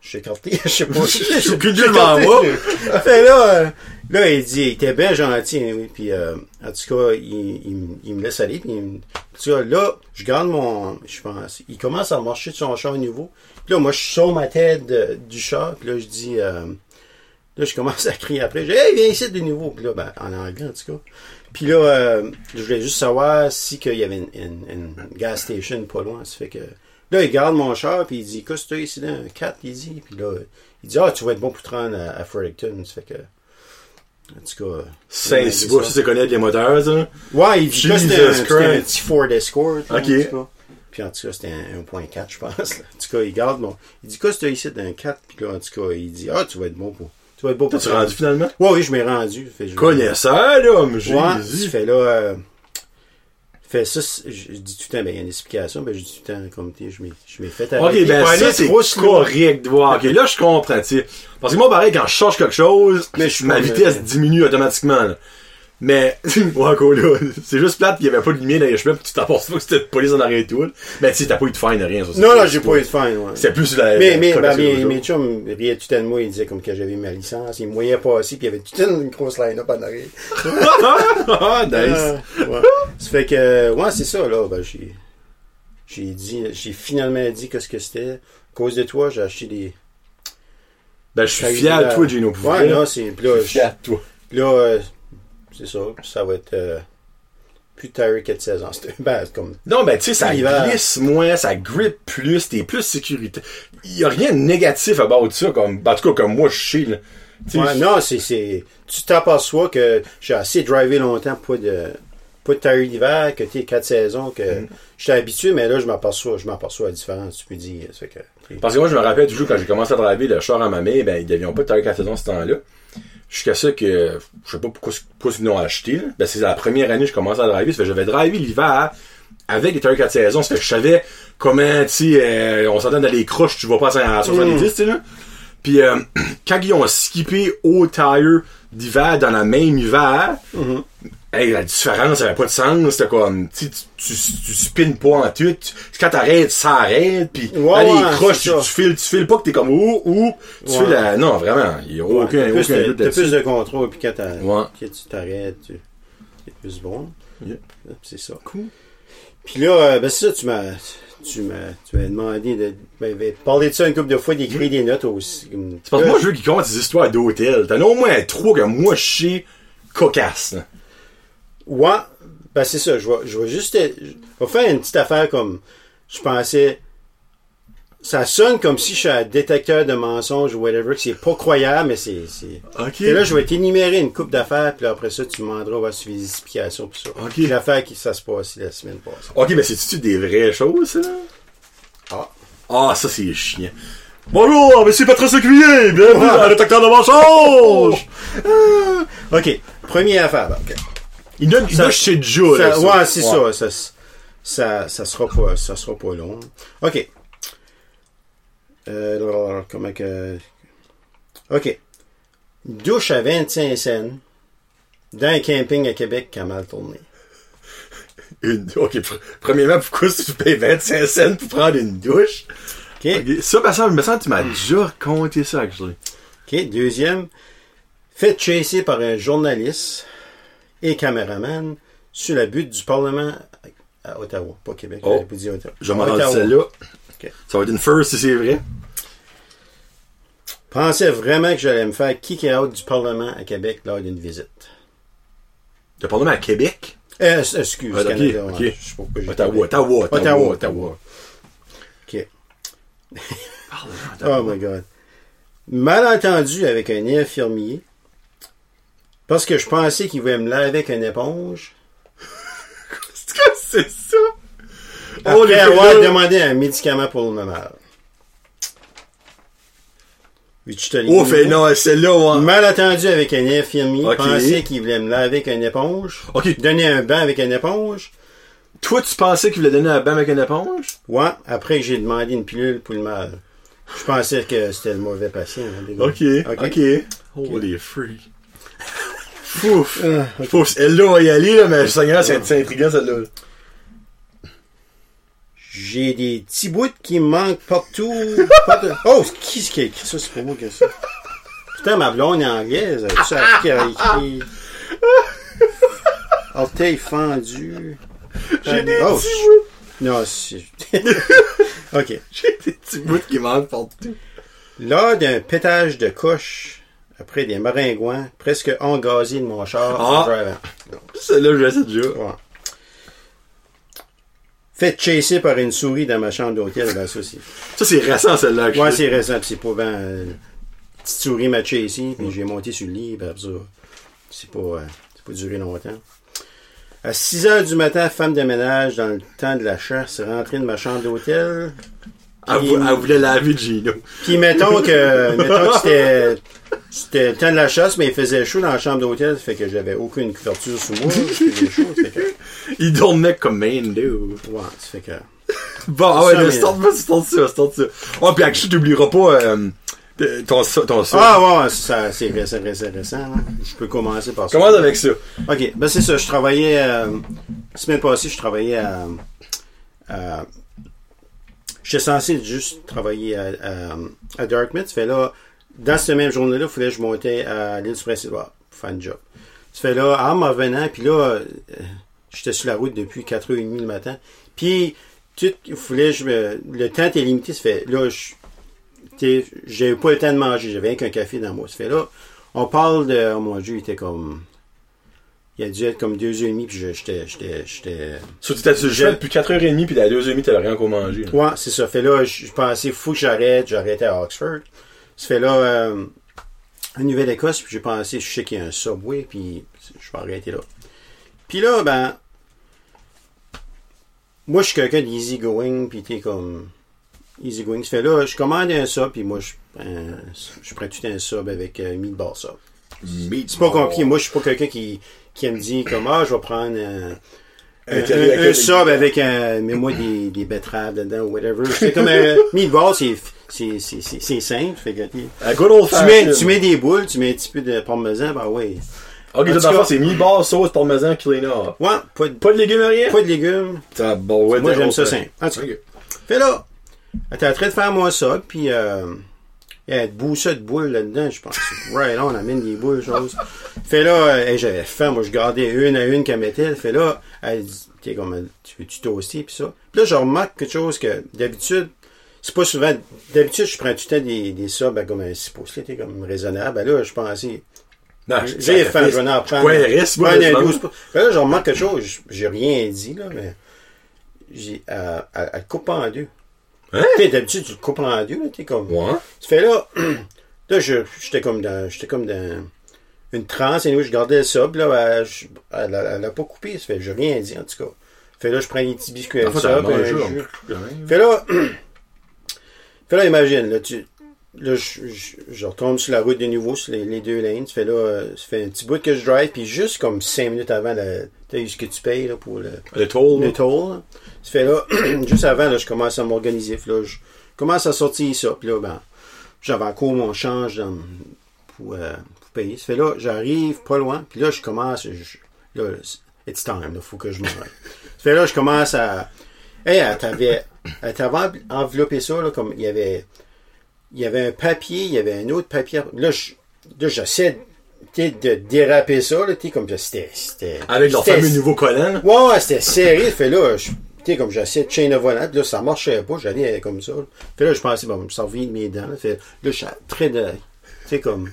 [SPEAKER 2] je suis écarté, je sais pas.
[SPEAKER 1] Je suis
[SPEAKER 2] écarté.
[SPEAKER 1] moi.
[SPEAKER 2] Fait là, euh, là, il dit, il était bien gentil, hein, oui. Puis, euh, en tout cas, il, il, me- il me laisse aller. Puis, il en tout cas, là, je garde mon, je pense, il commence à marcher de son char à nouveau. Puis là, moi, je sors ma tête de- du char. Puis là, je dis, euh, là, je commence à crier après. Je dis, hey, viens ici de nouveau. Puis là, ben, en anglais, en tout cas. Puis là, euh, je voulais juste savoir si qu'il y avait une, une, une gas station pas loin. Ça fait que, là, il garde mon char. Puis il dit, qu'est-ce que tu as ici dans un 4, il dit. Puis là, il dit, ah, tu vas être bon pour te rendre à, à Fredericton. Ça fait que, en tout cas.
[SPEAKER 1] C'est,
[SPEAKER 2] ouais,
[SPEAKER 1] vois,
[SPEAKER 2] ça.
[SPEAKER 1] c'est connaître les moteurs, ça.
[SPEAKER 2] Ouais, il dit c'était un, c'était un petit Ford Escort. là,
[SPEAKER 1] Ok.
[SPEAKER 2] en. Puis en tout cas, c'était un 1.4, je pense. là. En tout cas, il garde mon. Il dit, qu'est-ce que tu as ici d'un 4? Puis là, en tout cas, il dit, ah, tu vas être bon pour. Tu vas être bon pour.
[SPEAKER 1] T'as-tu rendu finalement?
[SPEAKER 2] Ouais, oui, je m'ai rendu. Fait, je-
[SPEAKER 1] Connaisseur, là, mais
[SPEAKER 2] Ouais,
[SPEAKER 1] Jésus.
[SPEAKER 2] tu fais là. Euh, fait ça, c'est- je dis tout le temps, ben, il y a une explication, ben, je dis tout le temps, comme, tu sais, je m'ai je m'ai fait
[SPEAKER 1] Ok,
[SPEAKER 2] arrêter
[SPEAKER 1] ben
[SPEAKER 2] pour
[SPEAKER 1] ça, c'est correct de voir. Ok, là, je comprends, tu sais. Parce que moi, pareil, quand je change quelque chose,
[SPEAKER 2] Mais
[SPEAKER 1] ma vitesse diminue automatiquement, là. Mais, ouais, encore là, c'est juste plate qu'il y avait pas de lumière dans les chemins, puis tu t'apportes pas que c'était de police en arrière et tout. Mais tu sais, t'as pas eu de fine, rien, ça.
[SPEAKER 2] Non, non, j'ai pas eu de fin, ouais.
[SPEAKER 1] C'est plus la.
[SPEAKER 2] Mais, mais, ben, mes, mes chums riaient tout le temps de moi, ils disaient comme que j'avais ma licence, ils me voyaient passer, puis il y avait tout le temps une grosse line-up en arrière.
[SPEAKER 1] ah, nice.
[SPEAKER 2] Ah, ouais. Ça fait que, ouais, c'est ça, là, ben, j'ai, j'ai dit, j'ai finalement dit que ce que c'était. À cause de toi, j'ai acheté des.
[SPEAKER 1] Ben, je suis fier de toi, Gino, pour
[SPEAKER 2] Ouais, non, c'est, là,
[SPEAKER 1] Je suis fier de toi.
[SPEAKER 2] là, euh, c'est ça, ça va être, euh, plus que de 16 ans. Ben, comme,
[SPEAKER 1] Non, ben, tu sais, ça glisse moins, ça grippe plus, t'es plus sécurité. Il y a rien de négatif about ça, comme, en tout cas, comme moi, je sais, là.
[SPEAKER 2] Ouais, non, c'est, tu t'aperçois que j'ai assez drivé longtemps pour de, pas de d'hiver, que t'es quatre saisons, que
[SPEAKER 1] Mm.
[SPEAKER 2] j'étais habitué, mais là, je m'aperçois, je m'aperçois la différence, tu peux dire. Que,
[SPEAKER 1] Parce que moi, je me rappelle toujours quand j'ai commencé à travailler le char à ma mère, ben, ils n'avaient pas de taille 4 saisons ce temps-là. Jusqu'à ça que, je sais pas pourquoi, pourquoi ils l'ont acheté, là. Ben, c'est la première année que je commençais à driver. Ça fait que j'avais drivé l'hiver avec les Terry 4 saisons, ça fait que je savais comment, tu euh, on s'entend dans les croches, tu vas pas à 70, tu sais, là. Puis euh, quand ils ont skippé au tire d'hiver dans la même hiver, hey, la différence avait pas de sens. C'était comme, tu, tu, tu, spines pas en tout. Tu- quand t'arrêtes, ça arrête. Puis
[SPEAKER 2] Ouais,
[SPEAKER 1] dans
[SPEAKER 2] ouais,
[SPEAKER 1] croches, tu, tu files, tu files pas que t'es comme ouh, ouh. Tu
[SPEAKER 2] Ouais.
[SPEAKER 1] la... Non, vraiment, il y a aucun,
[SPEAKER 2] plus,
[SPEAKER 1] aucun
[SPEAKER 2] t'as plus de contrôle, puis quand, tu t'arrêtes, tu c'est plus bon. C'est ça.
[SPEAKER 1] Cool.
[SPEAKER 2] Puis là, euh, ben c'est ça, tu m'as, tu m'as, tu m'as demandé de, ben, ben, parler de ça une couple de fois, d'écrire des notes aussi.
[SPEAKER 1] C'est parce que moi, je veux qu'ils comptent des histoires d'hôtel. T'en as au moins trois que moi, je sais cocasse.
[SPEAKER 2] Ouais, ben c'est ça, je vais, je vais juste, je vais faire une petite affaire comme, je pensais, ça sonne comme si je suis un détecteur de mensonges ou whatever, que c'est pas croyable, mais c'est, c'est,
[SPEAKER 1] Ok.
[SPEAKER 2] Et là, je vais t'énumérer une coupe d'affaires, puis là, après ça, tu demanderas voir fais des explications pour ça.
[SPEAKER 1] Ok.
[SPEAKER 2] Puis L'affaire qui ça se passe la semaine passée.
[SPEAKER 1] Ok, mais c'est-tu des vraies choses, ça, là?
[SPEAKER 2] Ah.
[SPEAKER 1] Ah, ça, c'est chiant. Bonjour, monsieur Patrice Lecuyer, bienvenue le détecteur de mensonges!
[SPEAKER 2] Ah. OK. Première affaire. OK.
[SPEAKER 1] Il donne, il
[SPEAKER 2] Ça-
[SPEAKER 1] donne chez Joe,
[SPEAKER 2] Ça-
[SPEAKER 1] là,
[SPEAKER 2] ouais, c'est ça. Ça, ça, ça sera pas, ça sera pas long. OK. Euh, alors, comment que... OK. Douche à 25 cents dans un camping à Québec qui a mal tourné.
[SPEAKER 1] Une- ok, pr- premièrement, pourquoi tu payes 25 cents pour prendre une douche?
[SPEAKER 2] OK.
[SPEAKER 1] Ça, me semble, me semble que tu m'as déjà raconté ça, actually.
[SPEAKER 2] OK. Deuxième. Fait chasser par un journaliste et caméraman sur la butte du Parlement à Ottawa, pas Québec.
[SPEAKER 1] Oh.
[SPEAKER 2] dit Ottawa.
[SPEAKER 1] Je m'en celle-là. Ça va être une first si c'est vrai.
[SPEAKER 2] Pensais vraiment que j'allais me faire kick out du Parlement à Québec lors d'une visite.
[SPEAKER 1] T'as parlé à Québec?
[SPEAKER 2] Euh, excuse,
[SPEAKER 1] Ah,
[SPEAKER 2] Canada,
[SPEAKER 1] ok.
[SPEAKER 2] ouais. Je sais pas
[SPEAKER 1] Ottawa. Ottawa, Ottawa,
[SPEAKER 2] Ottawa,
[SPEAKER 1] Ottawa.
[SPEAKER 2] OK. Oh my God. Malentendu avec un infirmier parce que je pensais qu'il voulait me laver avec une éponge.
[SPEAKER 1] Qu'est-ce que c'est ça?
[SPEAKER 2] Après
[SPEAKER 1] Oh,
[SPEAKER 2] avoir demandé un médicament pour le mal.
[SPEAKER 1] Oh, fait non, celle-là, ouais.
[SPEAKER 2] Malentendu avec un infirmier,
[SPEAKER 1] Ok.
[SPEAKER 2] pensait qu'il voulait me laver avec une éponge.
[SPEAKER 1] Ok.
[SPEAKER 2] Donner un bain avec une éponge.
[SPEAKER 1] Toi, tu pensais qu'il voulait donner un bain avec une éponge?
[SPEAKER 2] Ouais, après que j'ai demandé une pilule pour le mal. Je pensais que c'était le mauvais patient. hein, les gars.
[SPEAKER 1] Ok, ok. Holy freak. Fouf.
[SPEAKER 2] Ah, ok.
[SPEAKER 1] Fouf, elle-là, on va y aller, là, mais Seigneur, c'est c'est intriguant, celle-là.
[SPEAKER 2] J'ai des petits bouts qui me manquent partout. partout. Oh, qui est-ce qui a écrit ça? C'est pas moi qui ai ça. Putain, ma blonde est anglaise. Tu sais qui a écrit? Orteil fendu.
[SPEAKER 1] J'ai des
[SPEAKER 2] Oh,
[SPEAKER 1] petits bouts.
[SPEAKER 2] Non, c'est... OK.
[SPEAKER 1] J'ai des petits bouts qui manquent partout.
[SPEAKER 2] Lors d'un pétage de coche, après des maringouins, presque engazés de mon char,
[SPEAKER 1] Ah. Celle-là, je sais déjà.
[SPEAKER 2] Ouais. Fait chasser par une souris dans ma chambre d'hôtel, ben ça c'est.
[SPEAKER 1] Ça, c'est récent, celle-là.
[SPEAKER 2] Ouais, c'est récent, c'est pas ben. euh, petite souris m'a chassé, puis j'ai monté sur le lit, ben ça. C'est pas. euh, pas duré longtemps. À 6 heures du matin, femme de ménage, dans le temps de la chasse, est rentrée de ma chambre d'hôtel.
[SPEAKER 1] Elle, elle voulait laver Gino.
[SPEAKER 2] Puis mettons que, mettons que c'était, c'était le temps de la chasse, mais il faisait chaud dans la chambre d'hôtel, ça fait que j'avais aucune couverture sous moi. Chaud, fait que,
[SPEAKER 1] Il dormait comme main, dude.
[SPEAKER 2] ouais, ça fait que,
[SPEAKER 1] Bon, ah ouais,
[SPEAKER 2] mais-
[SPEAKER 1] start pas, start ça, start ça. Oh, pis actually, t'oublieras pas, euh, ton, ton ça.
[SPEAKER 2] ah ouais, ça, c'est récent, récent, récent, hein. Je peux commencer par ça.
[SPEAKER 1] Commence avec ça.
[SPEAKER 2] Ok, ben c'est ça, je travaillais, euh, la semaine passée, je travaillais à, à j'étais censé juste travailler à, à, à Dartmouth, fait là, dans cette même journée-là, il fallait que je montais à l'île du Prince-Édouard pour faire un job. Ça fait là, en m'en venant, puis là, euh, j'étais sur la route depuis 4h30 le matin, puis tout, il fallait, que je me, le temps était limité, ça fait là, j'avais pas le temps de manger, j'avais rien qu'un café dans moi. Ça fait là, on parle de, oh mon dieu, il était comme, il a dû être comme deux heures et demie, puis je- j'étais, j'étais, j'étais,
[SPEAKER 1] Surtout, t'as sur le depuis 4h30 pis à 2h30, t'avais rien qu'au manger.
[SPEAKER 2] Ouais, c'est ça. Fait là, je pensais, faut que j'arrête. J'arrêtais à Oxford. Ça fait là, euh, Nouvelle-Écosse, puis j'ai pensé, je sais qu'il y a un Subway, puis je vais arrêter là. Puis là, ben, moi, je suis quelqu'un d'easy going, puis t'es comme easy going. Ça fait là, je commande un sub, puis moi, je, euh, je prends tout un sub avec euh, meatball sub. C'est pas compliqué. Moi, je suis pas quelqu'un qui, qui me dit comme, ah, je vais prendre un, un, sub avec un, mais moi des, des betteraves dedans ou whatever. C'est comme un meatball, c'est, c'est, simple. Fait que, tu,
[SPEAKER 1] Un good old
[SPEAKER 2] tu mets, tu mets des boules, tu mets un petit peu de parmesan, bah ouais.
[SPEAKER 1] Ok, tout d'abord, c'est meatball, sauce, parmesan, cleaner.
[SPEAKER 2] Ouais, pas de,
[SPEAKER 1] Pas de légumes, rien?
[SPEAKER 2] pas de légumes.
[SPEAKER 1] Ah, bon, ouais,
[SPEAKER 2] Moi,
[SPEAKER 1] t'es
[SPEAKER 2] j'aime ça simple. En tout cas.
[SPEAKER 1] Ok.
[SPEAKER 2] Fait là, elle était en train de faire moi ça, puis euh, il y a de boules là-dedans, je pense. Right on amène des boules, chose. Fait là, euh, hey, j'avais faim, moi je gardais une à une qu'elle mettait. Fait là, elle dit, t'es comme, tu veux-tu toaster, puis ça? Puis là, je remarque quelque chose que, d'habitude, c'est pas souvent, d'habitude, je prends tout le temps des, des subs à comme un 6 pouces, t'es comme raisonnable. Ben là, je pensais,
[SPEAKER 1] Non,
[SPEAKER 2] j'ai faim, je vais en prendre.
[SPEAKER 1] Ouais, reste, moi,
[SPEAKER 2] Ouais,
[SPEAKER 1] je
[SPEAKER 2] un
[SPEAKER 1] pense.
[SPEAKER 2] 12 pouces. Fait là, je remarque quelque chose, j'ai rien dit, là, mais, j'ai, elle, elle, elle coupe en deux.
[SPEAKER 1] Hein?
[SPEAKER 2] D'habitude, tu le coupes en deux, là, t'es comme.
[SPEAKER 1] Ouais.
[SPEAKER 2] Tu fais là, là, je, j'étais comme dans, j'étais comme dans une transe, et nous, je gardais ça, puis là, elle, je- elle, a- elle a pas coupé, ça fait, j'ai rien dit, en tout cas. Fait là, je prends des petits biscuits avec
[SPEAKER 1] fait,
[SPEAKER 2] ça,
[SPEAKER 1] ça.
[SPEAKER 2] Fait là, fait là, imagine, là, tu, là, je, je, je retombe sur la route de nouveau, sur les, les deux lanes. Ça fait là, euh, ça fait un petit bout que je drive, puis juste comme cinq minutes avant, tu sais, ce que tu payes, là, pour le,
[SPEAKER 1] Le toll,
[SPEAKER 2] le toll. là. Ça fait là, juste avant, là, je commence à m'organiser. Là, je commence à sortir ça. Puis là, ben, j'avais encore mon change dans- pour, euh, pour payer. Ça fait là, j'arrive pas loin. Puis là, je commence. je- là, it's time. Il faut que je me Ça fait là, je commence à. Hey, elle t'avait, elle t'avait enveloppé ça, là, comme il y avait. Il y avait un papier, il y avait un autre papier. Là, je, là, j'essaie de déraper ça, là, tu sais, comme c'était. c'était
[SPEAKER 1] Avec leur fameux nouveau collant.
[SPEAKER 2] Ouais, ouais, c'était serré. Fait là, je- tu sais, comme j'essayais de chaîne de volant, là, ça marchait pas, j'allais comme ça. là. Fait là, je pensais, bon, je me de mes dents. là. Fait là, je suis très de. Tu sais, comme.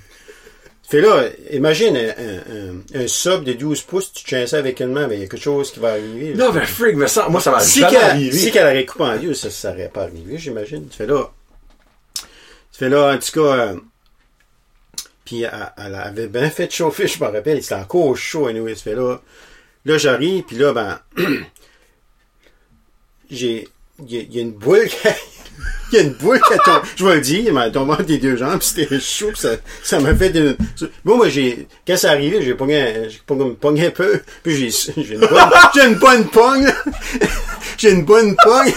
[SPEAKER 2] Fait là, imagine un, un, un, sub de 12 pouces, tu tiens ça avec une main, mais il y a quelque chose qui va arriver.
[SPEAKER 1] Non, ben, freak, mais ça, moi, ça m'a
[SPEAKER 2] Si
[SPEAKER 1] arrivé.
[SPEAKER 2] si qu'elle aurait coupé en deux, ça, ça aurait pas arrivé, j'imagine. Tu fais là. Tu fais là, en tout cas. euh, puis elle, elle avait bien fait chauffer, je me rappelle. C'était encore chaud, anyway. Tu fais là. Là, j'arrive, puis là, ben. j'ai. Il y, y a une boule qui a- Il y a une boule qui a tombé. Je vais le dire, elle m'a tombé entre les deux jambes, c'était chaud, ça, ça m'a fait une. Bon, moi, j'ai. Quand c'est arrivé, j'ai pogné, un- j'ai pogné, pogné un peu, puis j'ai, j'ai une bonne, j'ai une bonne pogne. J'ai une bonne pogne.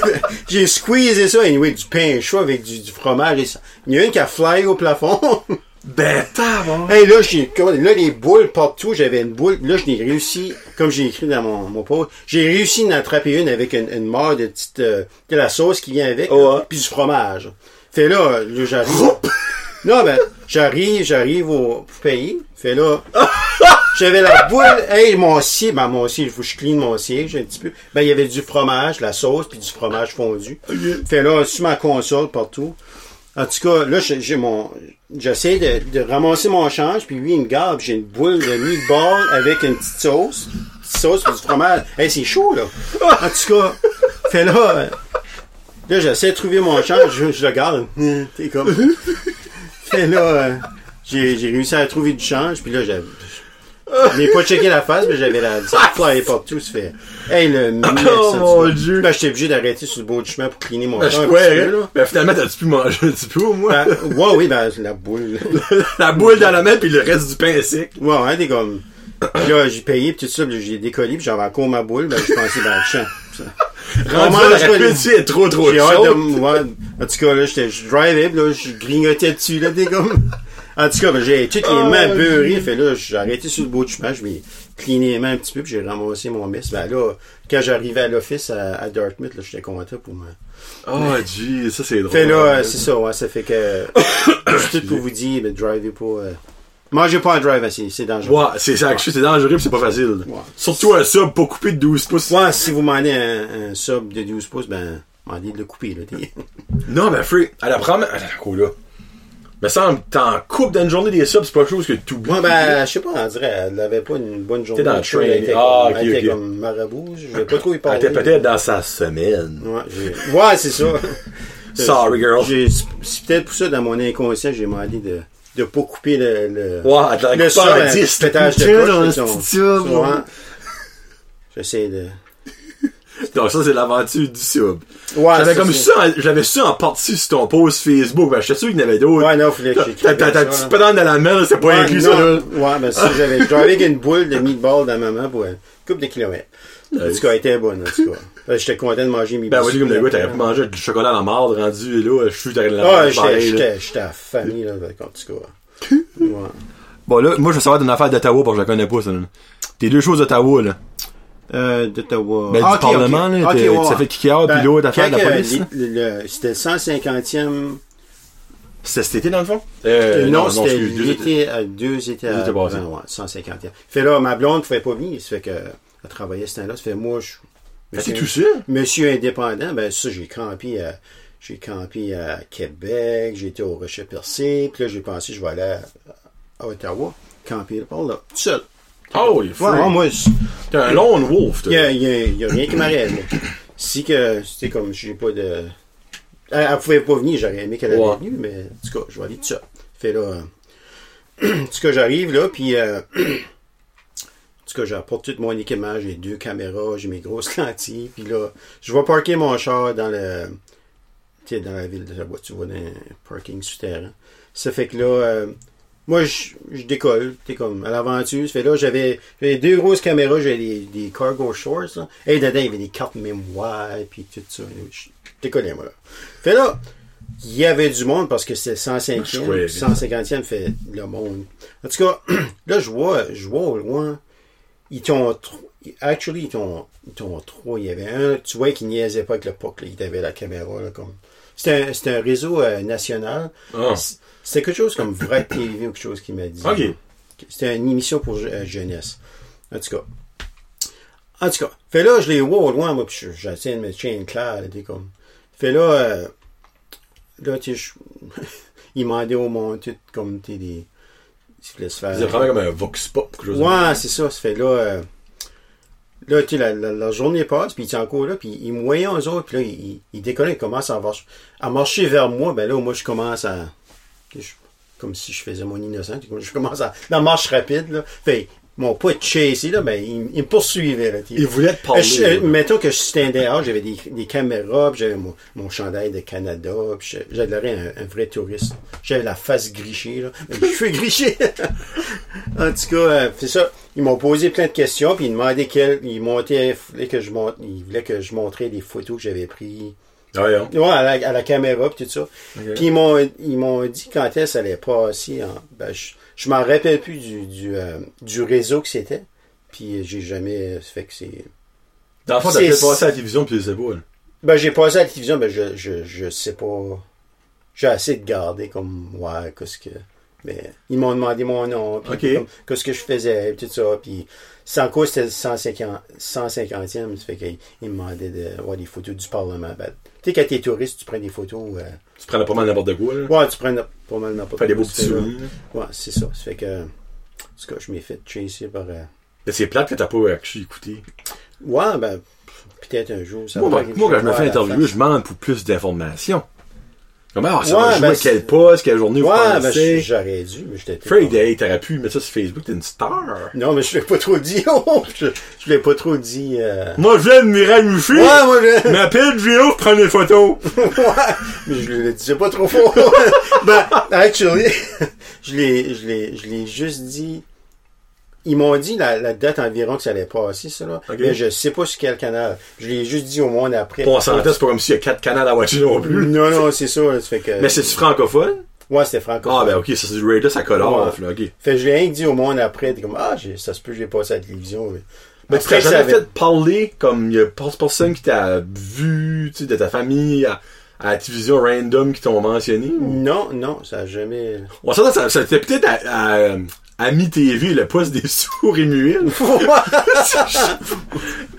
[SPEAKER 2] J'ai squeezé ça, anyway, du pain chaud avec du, du fromage. et ça. Il y en a une qui a fly au plafond.
[SPEAKER 1] Ben, t'as,
[SPEAKER 2] hey, là, j'ai, là, les boules partout, j'avais une boule. Là, je l'ai réussi, comme j'ai écrit dans mon, mon post, j'ai réussi d'en attraper une avec une, une mort de petite, euh, de la sauce qui vient avec,
[SPEAKER 1] Oh,
[SPEAKER 2] puis du fromage. Fait là, là, j'arrive. non, ben, j'arrive, j'arrive au, payer. Fait là, j'avais la boule, hey, mon siège, ben, mon siège, il faut que je clean mon siège un petit peu. Ben, il y avait du fromage, la sauce, puis du fromage fondu. Fait là, sur ma console, partout. En tout cas, là, j'ai mon, j'essaie de, de ramasser mon change, puis lui, il me garde, j'ai une boule de meatball avec une petite sauce. Petite sauce, du fromage. Hey, c'est chaud, là. En tout cas, fait là, là, j'essaie de trouver mon change, je, je le garde. T'es comme. Fait là, j'ai j'ai réussi à trouver du change, puis là, j'avais. Je n'ai pas checké la face, mais j'avais la ça flyait partout. Ça fait. Hey, le
[SPEAKER 1] Oh, mon Dieu.
[SPEAKER 2] Là, j'étais obligé d'arrêter sur le bord du chemin pour cleaner mon
[SPEAKER 1] Ben, croyais,
[SPEAKER 2] petit peu, là.
[SPEAKER 1] Ben, finalement, t'as-tu pu manger un petit peu, au moins?
[SPEAKER 2] Ben, ouais, oui, ben, la boule.
[SPEAKER 1] la boule dans la main, puis le reste du pain sec.
[SPEAKER 2] Ouais, ouais, t'es comme. Puis là, j'ai payé, puis tout ça, j'ai décollé, puis j'avais encore ma boule, ben, je pensais, ben, tiens.
[SPEAKER 1] Rendu là, la appétit est trop, trop chaud.
[SPEAKER 2] ouais. En tout cas, là, j'étais, je drivais, là, je grignotais dessus, là, t'es comme. En tout cas, ben, j'ai toutes les
[SPEAKER 1] Oh,
[SPEAKER 2] mains beurrées,
[SPEAKER 1] Dieu.
[SPEAKER 2] fait là, j'ai arrêté sur le bout du chemin, je vais cleaner les mains un petit peu, puis j'ai ramassé mon mess. Ben là, quand j'arrivais à l'office à, à Dartmouth, là, j'étais content pour moi.
[SPEAKER 1] Oh, gee, ça, c'est drôle.
[SPEAKER 2] Fait là, euh, c'est ça, ouais, ça fait que. c'est tout pour vous dire, mais drivez pas. euh, mangez pas en drive assez, c'est dangereux.
[SPEAKER 1] Ouais, c'est ça, c'est dangereux pis c'est pas facile.
[SPEAKER 2] Ouais.
[SPEAKER 1] Surtout un sub pas coupé de 12 pouces.
[SPEAKER 2] Ouais, si vous demandez un, un sub de 12 pouces, ben, demandez de le couper, là.
[SPEAKER 1] Non, ben, free, à la première, là. Me semble, t'en coupes dans une journée des subs, c'est pas quelque chose que tu
[SPEAKER 2] Moi, ben, je sais pas, on dirait, elle avait pas une bonne journée.
[SPEAKER 1] T'es dans le
[SPEAKER 2] sais, elle était
[SPEAKER 1] Ah,
[SPEAKER 2] comme- elle
[SPEAKER 1] ok,
[SPEAKER 2] était
[SPEAKER 1] ok.
[SPEAKER 2] comme marabout, je vais pas trop y
[SPEAKER 1] Elle
[SPEAKER 2] parler.
[SPEAKER 1] était peut-être dans sa semaine.
[SPEAKER 2] Ouais, ouais, c'est ça.
[SPEAKER 1] Sorry, girl.
[SPEAKER 2] J'ai- C'est peut-être pour ça, dans mon inconscient, j'ai demandé de, de pas couper le, le,
[SPEAKER 1] Ouais, attends,
[SPEAKER 2] le
[SPEAKER 1] 10,
[SPEAKER 2] pétage de coche,
[SPEAKER 1] le
[SPEAKER 2] son-
[SPEAKER 1] petit tube,
[SPEAKER 2] son-
[SPEAKER 1] ouais.
[SPEAKER 2] J'essaie de...
[SPEAKER 1] Donc ça, c'est l'aventure du sub.
[SPEAKER 2] Ouais,
[SPEAKER 1] j'avais comme
[SPEAKER 2] ça.
[SPEAKER 1] j'avais ça en partie sur ton post Facebook. Ben, j'étais sûr qu'il y en avait d'autres.
[SPEAKER 2] Ouais, non, que j'écrive
[SPEAKER 1] Ta, petite de la main, c'est pas
[SPEAKER 2] Ouais,
[SPEAKER 1] inclus
[SPEAKER 2] non,
[SPEAKER 1] ça, là.
[SPEAKER 2] Ouais, ben ça, j'avais, je une boule de meatball dans ma main pour une couple de kilomètres. En tout cas, elle était bonne, en tout cas. Ben, J'étais content de manger mes
[SPEAKER 1] Ben,
[SPEAKER 2] biscuits,
[SPEAKER 1] comme le gars, t'aurais pu manger du chocolat à la marde rendu, là, je suis de la
[SPEAKER 2] Ah, j'étais,
[SPEAKER 1] pareil, là.
[SPEAKER 2] avec- en tout cas. Ouais.
[SPEAKER 1] Bon, là, moi, je veux savoir d'une affaire d'Ottawa, parce que je la connais pas, ça. T'es deux choses d'Ottawa, là.
[SPEAKER 2] Euh, d'Ottawa.
[SPEAKER 1] Ben,
[SPEAKER 2] Ah,
[SPEAKER 1] du
[SPEAKER 2] ok,
[SPEAKER 1] Parlement,
[SPEAKER 2] ok.
[SPEAKER 1] là,
[SPEAKER 2] Ok,
[SPEAKER 1] t'es-
[SPEAKER 2] ouais, ouais.
[SPEAKER 1] fait kicker out,
[SPEAKER 2] Ben,
[SPEAKER 1] puis l'autre affaire de la
[SPEAKER 2] euh,
[SPEAKER 1] police,
[SPEAKER 2] C'était le 150e.
[SPEAKER 1] C'était cet été, dans le fond? Euh,
[SPEAKER 2] non, c'était
[SPEAKER 1] excuse, deux étés.
[SPEAKER 2] l'été, à deux étés
[SPEAKER 1] Deux
[SPEAKER 2] à ouais, 150e. Fait là, ma blonde ne pouvait pas venir. Ça fait que, elle travaillait ce temps-là. Ça fait moi, je.
[SPEAKER 1] Ah, c'est
[SPEAKER 2] monsieur-
[SPEAKER 1] tout ça?
[SPEAKER 2] Monsieur indépendant, ben ça, j'ai campé à, j'ai campé à Québec, j'ai été au Rocher Percé, puis là, j'ai pensé, je vais aller à, à Ottawa, camper par là, tout seul.
[SPEAKER 1] Oh, il est
[SPEAKER 2] Ouais, moi,
[SPEAKER 1] T'es un lone wolf,
[SPEAKER 2] il
[SPEAKER 1] toi.
[SPEAKER 2] y a, il y a- il y a rien qui m'arrête. Si que, c'était comme, j'ai pas de, elle, elle pouvait pas venir, j'aurais aimé qu'elle
[SPEAKER 1] Ouais.
[SPEAKER 2] avait venu, mais, en tout cas, je vais aller tout seul. Fait là, en tout cas, j'arrive là, puis, euh, en tout cas, j'apporte tout mon équipement, j'ai deux caméras, j'ai mes grosses lentilles, puis là, je vais parker mon char dans le, tu sais, dans la ville de la tu vois, dans un parking souterrain. Ça fait que là, euh, moi, je, je décolle, t'es comme à l'aventure. Fait là, j'avais j'avais deux grosses caméras, j'avais des, des cargo shorts, là. Et dedans, il y avait des cartes mémoire, puis tout ça. Je décollais, moi, là. Fait là, il y avait du monde parce que c'était 105e,
[SPEAKER 1] Chouette.
[SPEAKER 2] 150e fait le monde. En tout cas, là, je vois, je vois au loin, ils t'ont, actually, ils t'ont, ils t'ont trois. Il y avait un, tu vois, qui niaisait pas avec le POC, là. Il avait la caméra, là, comme. C'était un, un réseau euh, national.
[SPEAKER 1] Ah.
[SPEAKER 2] C- C'était quelque chose comme Vrai TV ou quelque chose qui m'a dit.
[SPEAKER 1] Ok.
[SPEAKER 2] C'était une émission pour euh, jeunesse. En tout cas. En tout cas. Fait là, je les vois au loin, moi, puis je- j'essaie de me chaîne claire, là, comme. Fait là, euh, là, tu sais, je- il m'a demandé au monde, comme, tu des. Il voulait se faire.
[SPEAKER 1] C'est vraiment comme un vox pop, quelque chose
[SPEAKER 2] Ouais, c'est ça. Ça fait là. Là, tu sais, la, la, la journée passe, puis il est encore là, puis il voyait aux autres, puis là, il, il, décolle, il commence à, marcher- à marcher vers moi. Ben là, moi, je commence à. je- comme si je faisais mon innocent. Je commence à. La marche rapide, là. Fait, m'ont pas chassé, là, ben, ils, ils me poursuivaient, là. tu sais.
[SPEAKER 1] Il voulait te parler.
[SPEAKER 2] je- mettons que je standais out, j'avais des, des caméras, j'avais mon, mon chandail de Canada, l'air un, un vrai touriste. J'avais la face grichée, là. Je suis griché. en tout cas, euh, c'est ça. Ils m'ont posé plein de questions, puis ils demandaient quel, ils montaient, ils voulaient que je montre, ils voulaient que je montrais des photos que j'avais prises.
[SPEAKER 1] Hein.
[SPEAKER 2] Ouais, à la, à la caméra, puis tout ça. Puis ils m'ont, ils m'ont dit quand est-ce que ça allait passer. En, ben, je, je m'en rappelle plus du, du, euh, du réseau que c'était. Puis j'ai jamais fait que c'est.
[SPEAKER 1] Dans le fond, t'as peut-être passé à la télévision, puis c'est pas, là.
[SPEAKER 2] Ben, j'ai passé à la télévision, ben, je, je, je sais pas. J'ai assez de garder comme, ouais, qu'est-ce que. Mais ils m'ont demandé mon nom, puis qu'est-ce que je faisais, puis tout ça. Puis sans cause, c'était le 150, 150e, ça fait qu'ils ils me demandaient de, ouais, des photos du Parlement. Ben, tu sais, quand t'es touriste, tu prends des photos. euh,
[SPEAKER 1] Tu prenais pas mal n'importe quoi, là.
[SPEAKER 2] ouais, tu prends pas mal n'importe
[SPEAKER 1] Fais des beaux
[SPEAKER 2] quoi,
[SPEAKER 1] petits souvenirs.
[SPEAKER 2] Ouais, c'est ça. Ça fait que. En tout cas, je m'ai fait chasser par. euh,
[SPEAKER 1] Mais c'est plate que t'as pas actually écouté.
[SPEAKER 2] Ouais, ben, peut-être un jour. Ça
[SPEAKER 1] Moi,
[SPEAKER 2] va
[SPEAKER 1] moi, moi, quand je me fais interviewer, je demande pour plus d'informations. Comment, ah, ça?
[SPEAKER 2] Ouais,
[SPEAKER 1] va
[SPEAKER 2] ben,
[SPEAKER 1] quel poste, quelle journée vous
[SPEAKER 2] Ouais, ben,
[SPEAKER 1] pensez?
[SPEAKER 2] j'aurais dû, mais j'étais.
[SPEAKER 1] Fred, hey, t'aurais pu mettre ça sur Facebook, t'es une star.
[SPEAKER 2] Non, mais je l'ai pas trop dit. Oh, je, je l'ai pas trop dit. Euh...
[SPEAKER 1] Moi, je viens de Mireille Muffy.
[SPEAKER 2] Ouais, moi, je...
[SPEAKER 1] M'appelle Gino pour prendre des photos.
[SPEAKER 2] ouais, mais je le disais pas trop fort. ben, actually, je l'ai, je l'ai, je l'ai juste dit. Ils m'ont dit la, la date environ que ça allait passer, ça, là.
[SPEAKER 1] Ok.
[SPEAKER 2] Mais je sais pas sur quel canal. Je l'ai juste dit au monde après.
[SPEAKER 1] Bon, on s'entend, c'est pas comme s'il y a quatre canaux à watcher non plus.
[SPEAKER 2] Non, non, c'est ça. Ça fait que...
[SPEAKER 1] Mais c'est-tu francophone?
[SPEAKER 2] Ouais, c'était francophone.
[SPEAKER 1] Ah, ben, ok, ça c'est du radio, ça colle off, là, ok.
[SPEAKER 2] Fait que je l'ai rien que dit au monde après. T'es comme, ah, ça se peut, j'ai passé à la télévision. Mais,
[SPEAKER 1] Mais tu t'as
[SPEAKER 2] ça
[SPEAKER 1] jamais
[SPEAKER 2] avait-
[SPEAKER 1] fait parler comme il y a pas personne qui t'a vu, tu sais, de ta famille à, à la télévision random qui t'ont mentionné? ou-
[SPEAKER 2] Non, non, ça a jamais.
[SPEAKER 1] On s'entend, ça, ça c'était peut-être à, à, à Ami TV, le poste des sourds et muets.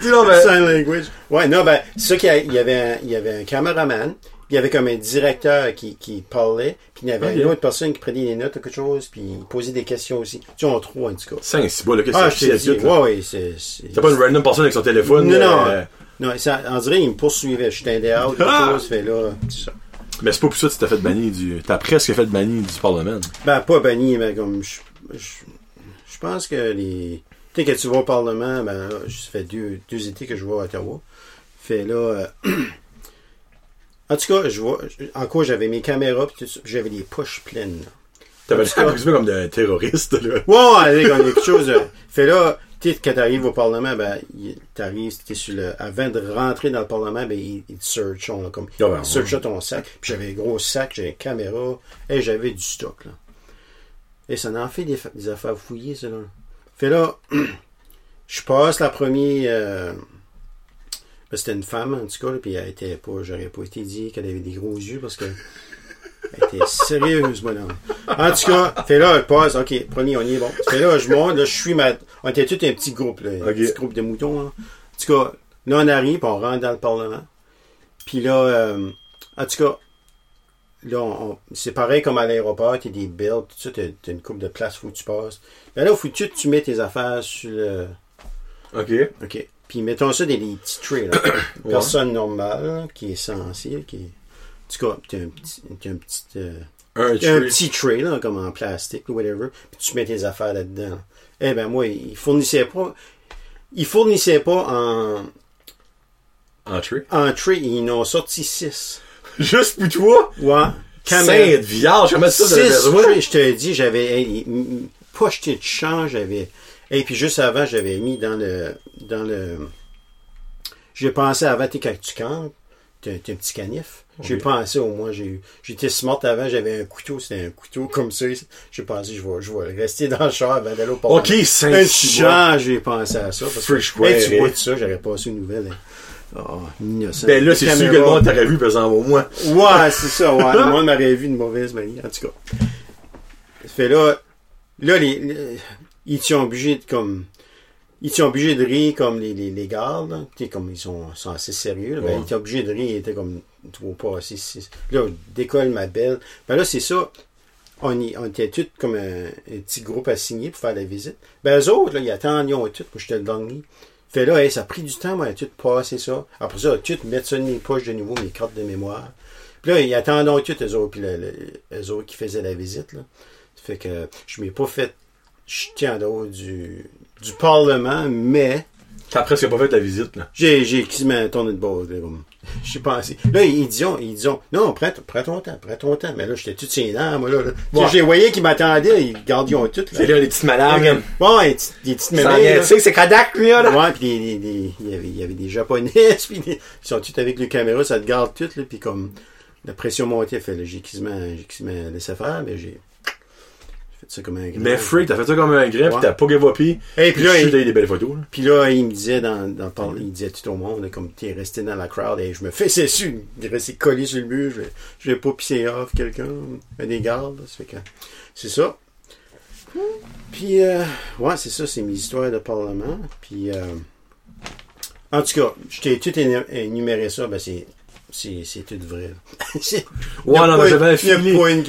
[SPEAKER 1] Non, ben,
[SPEAKER 2] Sign language. Ouais, non, ben, c'est ça qu'il y, il avait un, il y avait un caméraman, puis il y avait comme un directeur qui, qui parlait, puis il y avait une autre personne qui prenait des notes ou quelque chose, puis il posait des questions aussi. Tu on trois, en tout cas.
[SPEAKER 1] c'est un si bas, là, qu'est-ce
[SPEAKER 2] Ah,
[SPEAKER 1] que c'est,
[SPEAKER 2] ouais, ouais, c'est, c'est...
[SPEAKER 1] T'as pas une random personne avec son téléphone?
[SPEAKER 2] Non, non.
[SPEAKER 1] euh,
[SPEAKER 2] Non, ça, on dirait qu'il me poursuivait. Je t'ai dehors, quelque
[SPEAKER 1] Ah!
[SPEAKER 2] chose, fait là, ça.
[SPEAKER 1] Mais c'est pas pour ça que tu t'as fait bannir du, t'as presque fait bannir du Parlement.
[SPEAKER 2] Ben, pas banni, mais comme, je, je, je pense que les... Tu sais, que tu vas au Parlement, ben, là, ça fait deux, deux étés que je vais à Ottawa. Fait là, euh, en tout cas, je vois, en quoi j'avais mes caméras, puis j'avais les poches pleines.
[SPEAKER 1] T'avais l'air un petit peu comme d'un terroriste, là.
[SPEAKER 2] Ouais, quand y a quelque chose. Fait là, tu sais, quand t'arrives au Parlement, ben, t'arrives, t'es sur le, avant de rentrer dans le Parlement, ben, ils, ils te searchent, là, comme,
[SPEAKER 1] Ah ouais,
[SPEAKER 2] ils searchent ton sac. Puis j'avais un gros sac, j'avais une caméra, et j'avais du stock, là. Et ça en fait des, fa- des affaires fouillées, ça, là. Fait là, je passe la première, euh, ben, c'était une femme, en tout cas, là, puis elle était pas, j'aurais pas été dit qu'elle avait des gros yeux, parce que, elle était sérieuse, mon homme. En tout cas, fait là, elle passe, ok, premier, on y est bon. Fait là, je monte, là, je suis ma, on était tout un petit groupe, là, un petit groupe de moutons, là. En tout cas, là, on arrive, puis on rentre dans le Parlement. Puis là, euh, en tout cas, là, on- c'est pareil comme à l'aéroport, t'as des bills, tout ça, t'as t'as une coupe de place, faut que tu passes. Mais là, faut que tu, tu mets tes affaires sur le,
[SPEAKER 1] OK.
[SPEAKER 2] OK. Puis mettons ça dans des petits trays, là. Personne normale, là, qui est censée, qui est... En tout cas, t'as un petit... T'as un petit... euh,
[SPEAKER 1] Un
[SPEAKER 2] t'as un
[SPEAKER 1] tree.
[SPEAKER 2] petit tray, là, comme en plastique, ou whatever, puis tu mets tes affaires là-dedans. Eh ben, moi, ils fournissaient pas... Ils fournissaient pas en...
[SPEAKER 1] En tree.
[SPEAKER 2] En tray, ils en ont sorti six.
[SPEAKER 1] Juste pour toi?
[SPEAKER 2] Ouais.
[SPEAKER 1] Sainte vierge, comment ça,
[SPEAKER 2] Six
[SPEAKER 1] j'avais besoin?
[SPEAKER 2] je te dis, j'avais... hey, pas jeté de change, j'avais... Et puis juste avant, j'avais mis dans le... Dans le... J'ai pensé avant, sais, quand tu campes, t'as un petit canif. J'ai
[SPEAKER 1] Oui.
[SPEAKER 2] pensé au moins, j'ai eu- j'étais smart avant, j'avais un couteau, c'était un couteau comme ça. J'ai pensé, je vais, je vais rester dans le char avant d'aller au Parlement.
[SPEAKER 1] OK, Sainte
[SPEAKER 2] Un char, j'ai pensé à ça. Parce que, Hey, tu vois
[SPEAKER 1] hein.
[SPEAKER 2] de ça, j'aurais passé une nouvelle. hein. Oh.
[SPEAKER 1] Ben là, c'est sûr que le monde t'aurait vu, par exemple, au moins.
[SPEAKER 2] Ouais, c'est ça, ouais. Le monde m'aurait vu une mauvaise manière, en tout cas. Fait là, là, les, les- ils sont obligés de, comme, ils sont obligés de rire comme les, les, les gardes, là. Tu sais, comme ils sont, sont assez sérieux, là. Ben,
[SPEAKER 1] Ouais.
[SPEAKER 2] ils étaient obligés de rire, ils étaient comme, trop pas assez, là, je décolle ma belle. Ben là, c'est ça. On, y, on était tous comme un, un petit groupe assigné pour faire la visite. Ben, eux autres, là, ils attendent, ils ont tout, moi, j'étais le dernier. Fait là, hey, ça a pris du temps, moi, à tout passer ça. Après ça, tout mettre ça dans mes poches de nouveau, mes cartes de mémoire. Puis là, ils attendent tout, eux autres, puis eux autres qui faisaient la visite, là. Ça fait que je m'ai pas fait jeter en dehors du, du Parlement, mais
[SPEAKER 1] T'as presque pas fait ta visite, là.
[SPEAKER 2] j'ai, j'ai quasiment tourné de bord, là, comme. J'ai pensé. Là, ils disaient, ils disaient, non, prends, prends ton temps, prends ton temps. Mais là, j'étais tout sénant, moi, là. là.
[SPEAKER 1] Ouais.
[SPEAKER 2] J'ai voyé qu'ils m'attendaient, ils gardions tout, là.
[SPEAKER 1] C'est là, les petites madames, là.
[SPEAKER 2] Bon, des petites- des petites
[SPEAKER 1] Ça
[SPEAKER 2] mémés,
[SPEAKER 1] vient,
[SPEAKER 2] là.
[SPEAKER 1] Tu sais c'est Kodak, lui, là?
[SPEAKER 2] Ouais, puis il, y avait, il y avait des japonais, puis ils sont tous avec les caméras, ça te garde tout, là, puis comme la pression montait, fait, là, j'ai quasiment, laissé faire, mais j'ai fait ça comme un grand.
[SPEAKER 1] Mais freak, t'as fait ça comme un grain,
[SPEAKER 2] Ouais.
[SPEAKER 1] pis t'as pas pis
[SPEAKER 2] Et puis là, il-
[SPEAKER 1] des belles photos, là.
[SPEAKER 2] Puis là, il me disait dans, parle- il disait tout au monde, comme t'es resté dans la crowd, et je me fais dessus, il resté collé sur le mur, je vais, je vais pas pisser off quelqu'un, un des gardes, que, c'est ça. Puis, euh, ouais, c'est ça, c'est mes histoires de parlement, puis, euh, en tout cas, je t'ai tout énu- énuméré ça, ben c'est, c'est, c'est tout vrai. C'est-
[SPEAKER 1] Ouais, non, mais j'avais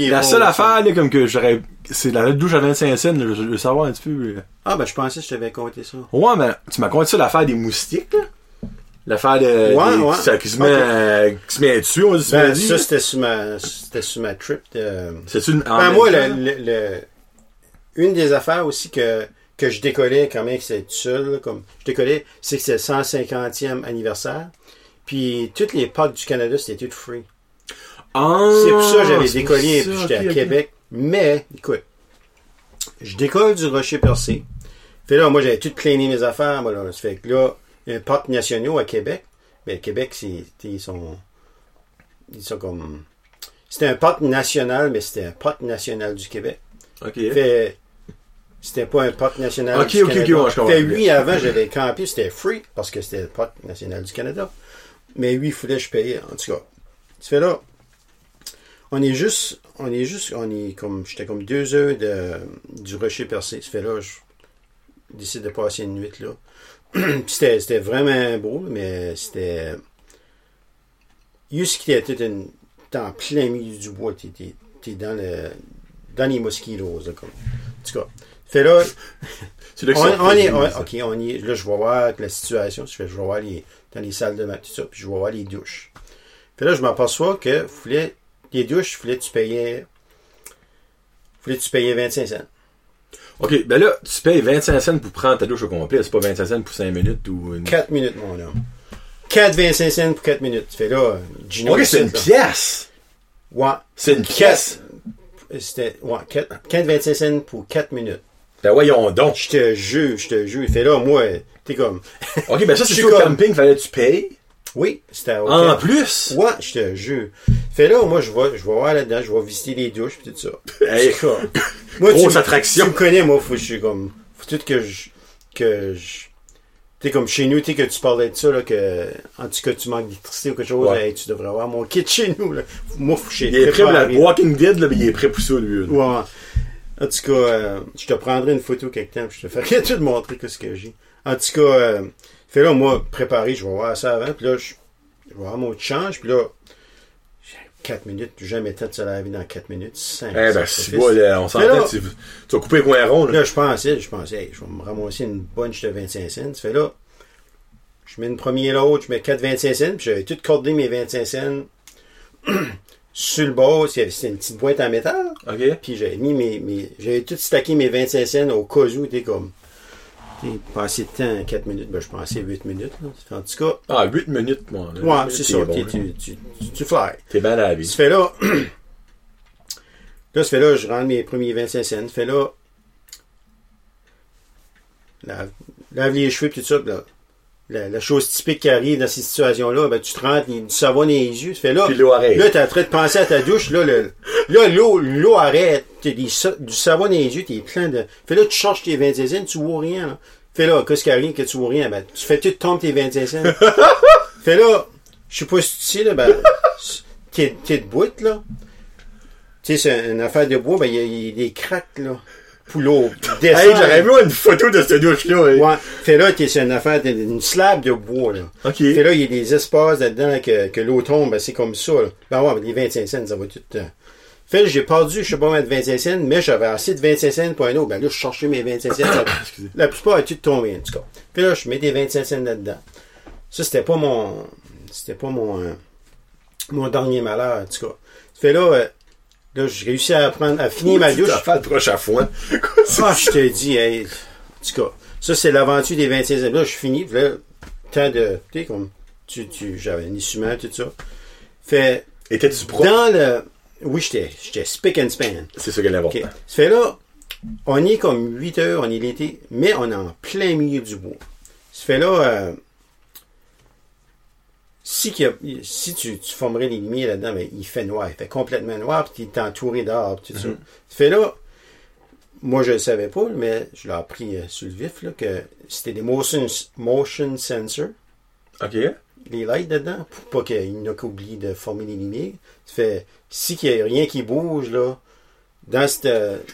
[SPEAKER 1] La seule affaire, là, comme que j'aurais, c'est la douche à 25 cents, je veux savoir un petit peu.
[SPEAKER 2] Ah, ben, je pensais que je t'avais compté ça.
[SPEAKER 1] Ouais, mais tu m'as conté ça, l'affaire des moustiques, là? L'affaire de,
[SPEAKER 2] Ouais,
[SPEAKER 1] des-
[SPEAKER 2] ouais.
[SPEAKER 1] ça, qui se met, euh, qui se met dessus, on dit,
[SPEAKER 2] Ben, ça, c'était sur ma, c'était sur ma trip de,
[SPEAKER 1] C'est-tu une, en
[SPEAKER 2] Ben, moi, le, le- le- une des affaires aussi que, que je décollais quand même, que tout seul, là, comme je décollais, c'est que c'était le 150e anniversaire. Puis toutes les parcs du Canada, c'était tout free.
[SPEAKER 1] Ah,
[SPEAKER 2] c'est pour ça que j'avais décollé,
[SPEAKER 1] pour
[SPEAKER 2] puis j'étais
[SPEAKER 1] ok,
[SPEAKER 2] à
[SPEAKER 1] ok.
[SPEAKER 2] Québec. Mais, écoute, je décolle du Rocher Percé. Fait là, moi, j'avais tout plané mes affaires, moi, là. Ça fait que là, il y a un parc national à Québec. Mais Québec, c'est, ils sont, ils sont comme, c'était un parc national, mais c'était un parc national du Québec.
[SPEAKER 1] Ok.
[SPEAKER 2] Fait, c'était pas un parc national
[SPEAKER 1] Ok,
[SPEAKER 2] du
[SPEAKER 1] ok, ok,
[SPEAKER 2] Canada.
[SPEAKER 1] ouais, je comprends.
[SPEAKER 2] Fait, oui, avant, j'avais campé, c'était free, parce que c'était le parc national du Canada. Mais oui, il fallait que je paye, en tout cas. Tu fais là, on est juste, on est juste, on est comme, j'étais comme deux heures de, du rocher percé. Ça fait là, je décide de passer une nuit là. C'était, c'était vraiment beau, mais c'était, juste qu'il était une, en plein milieu du bois, t'es, t'es, t'es dans le, dans les mosquitos, là, comme. En tout cas. Fait là,
[SPEAKER 1] C'est là que
[SPEAKER 2] on, est, on- ok, on y est. Là, je vais voir la situation. Fais, je vais voir les, dans les salles de bain, tout ça, puis je vais voir les douches. Puis là, je m'aperçois que les douches, que tu payais, fallait que tu payais 25 cents?
[SPEAKER 1] Ok, ben là, tu payes 25 cents pour prendre ta douche au complet, c'est pas 25 cents pour 5 minutes ou une...
[SPEAKER 2] 4 minutes, mon homme. 4,25 cents pour 4 minutes. Tu fais là, Gino.
[SPEAKER 1] Ok, c'est une pièce.
[SPEAKER 2] Ouais.
[SPEAKER 1] C'est une pièce.
[SPEAKER 2] C'était, ouais, 4 4,25 cents pour 4 minutes.
[SPEAKER 1] Ben voyons donc.
[SPEAKER 2] Je te jure, je te jure. Fait là, moi, t'es comme.
[SPEAKER 1] Ok, ben ça, c'est sûr
[SPEAKER 2] comme-
[SPEAKER 1] camping, fallait que tu payes.
[SPEAKER 2] Oui, c'était au
[SPEAKER 1] En plus?
[SPEAKER 2] Ouais, je te jure. Fait là, moi, je vais, je vais voir là-dedans, je vais visiter les douches pis tout ça.
[SPEAKER 1] Hey.
[SPEAKER 2] Moi,
[SPEAKER 1] Grosse attraction.
[SPEAKER 2] Tu me connais, moi, faut que je suis comme, faut tout que je, que je, t'es comme chez nous, t'es que tu parlais de ça, là, que, en tout cas, tu manques d'électricité ou quelque chose,
[SPEAKER 1] Ouais.
[SPEAKER 2] hey, tu devrais avoir mon kit chez nous, là. Moi, faut que je
[SPEAKER 1] Il est prêt pour la. Walking Dead, là, mais il est prêt pour ça, lui. là.
[SPEAKER 2] Ouais. En tout cas, euh, je te prendrai une photo quelque temps, puis je te ferai tout montrer que ce que j'ai. En tout cas, euh, fait là, moi, préparé, je vais voir ça avant, puis là, je, je vais voir mon change, puis là, j'ai 4 minutes, jamais le temps de se laver dans 4 minutes. Cinq,
[SPEAKER 1] Eh ben, si bon, là, on s'entend, tu, tu vas couper les coins ronds, là.
[SPEAKER 2] Là, je pensais, je pensais, hey, je vais me ramasser une bunch de 25 cents. Fait là, je mets une première l'autre, je mets 4 25 cents, puis j'avais tout cordé mes 25 cents sur le bord, c'était c'était une petite boîte en métal.
[SPEAKER 1] Ok.
[SPEAKER 2] Puis j'avais mis mes, mes j'avais tout stacké mes 25 cents au cas où t'es comme t'es passé de temps 4 minutes, ben je pensais 8 minutes là. En tout cas,
[SPEAKER 1] Ah, 8 minutes, moi. là.
[SPEAKER 2] ouais, c'est ça,
[SPEAKER 1] bon, là.
[SPEAKER 2] tu, tu, tu, tu fly.
[SPEAKER 1] T'es bien à la vie.
[SPEAKER 2] Ça fait là, là, ça fait là, je rentre mes premiers 25 cents. Ça fait là, lave, lave les cheveux tout ça, pis là, la, la chose typique qui arrive dans ces situations-là, ben, tu te rentres du savon dans les yeux. Ça fait là,
[SPEAKER 1] Puis l'eau arrête.
[SPEAKER 2] là, t'es en train de penser à ta douche, là, le, là, l'eau, l'eau arrête. T'as du savon dans les yeux, t'es plein de, fait là, tu charges tes 25 cents, tu vois rien, là. Fait là, qu'est-ce qui arrive que tu vois rien? Ben, tu fais tout tomber tes 25 cents. fait là, je sais pas si tu sais, là, ben, t'es, t'es de bout, là. Tu sais, c'est une affaire de bois, ben, il y, a- il y a des craques, là. Pour l'eau descendre.
[SPEAKER 1] Hey, j'aurais vu une photo de cette douche-là. hey.
[SPEAKER 2] Ouais. Fait là, t'es sur une affaire, t'es une slab de bois, là.
[SPEAKER 1] Ok.
[SPEAKER 2] Fait là, il y a des espaces là-dedans que, que l'eau tombe, ben, c'est comme ça, là. Ben ouais, les 25 cents, ça va tout temps. Fait j'ai perdu, je sais pas mettre 25 cents, mais j'avais assez de 25 cents pour un autre. Ben là, je cherchais mes 25 cents. ça- la plupart a tout tombé, en tout cas. Puis là, je mets des 25 cents là-dedans. Ça, c'était pas mon, c'était pas mon, euh, mon dernier malheur, en tout cas. Fait là, euh, là, j'ai réussi à prendre, à finir ma douche.
[SPEAKER 1] Tu fait le proche à foin.
[SPEAKER 2] Ah, je te dis, hey, en tout cas, ça, c'est l'aventure des 25 ans. Là, je finis, là, temps de, tu sais, comme, tu, tu, j'avais un essuie tout ça. Fait,
[SPEAKER 1] Étais-tu
[SPEAKER 2] dans le, oui, j'étais, j'étais spick and span.
[SPEAKER 1] C'est ça qui est
[SPEAKER 2] OK.
[SPEAKER 1] important.
[SPEAKER 2] Ça fait là, on est comme 8 heures, on est l'été, mais on est en plein milieu du bois. Ça fait là, euh, si, a- si tu, tu formerais les lumières là-dedans, ben, il fait noir, il fait complètement noir, puis tu es entouré d'arbres, tout ça. Ça fait là, moi je le savais pas, mais je l'ai appris euh, sur le vif, là, que c'était des motion, motion sensors
[SPEAKER 1] Ok.
[SPEAKER 2] les lights dedans pour pas qu'il n'y en a qu'oublie de former les lumières. Ça fait, si qu'il n'y a rien qui bouge, là, dans cette,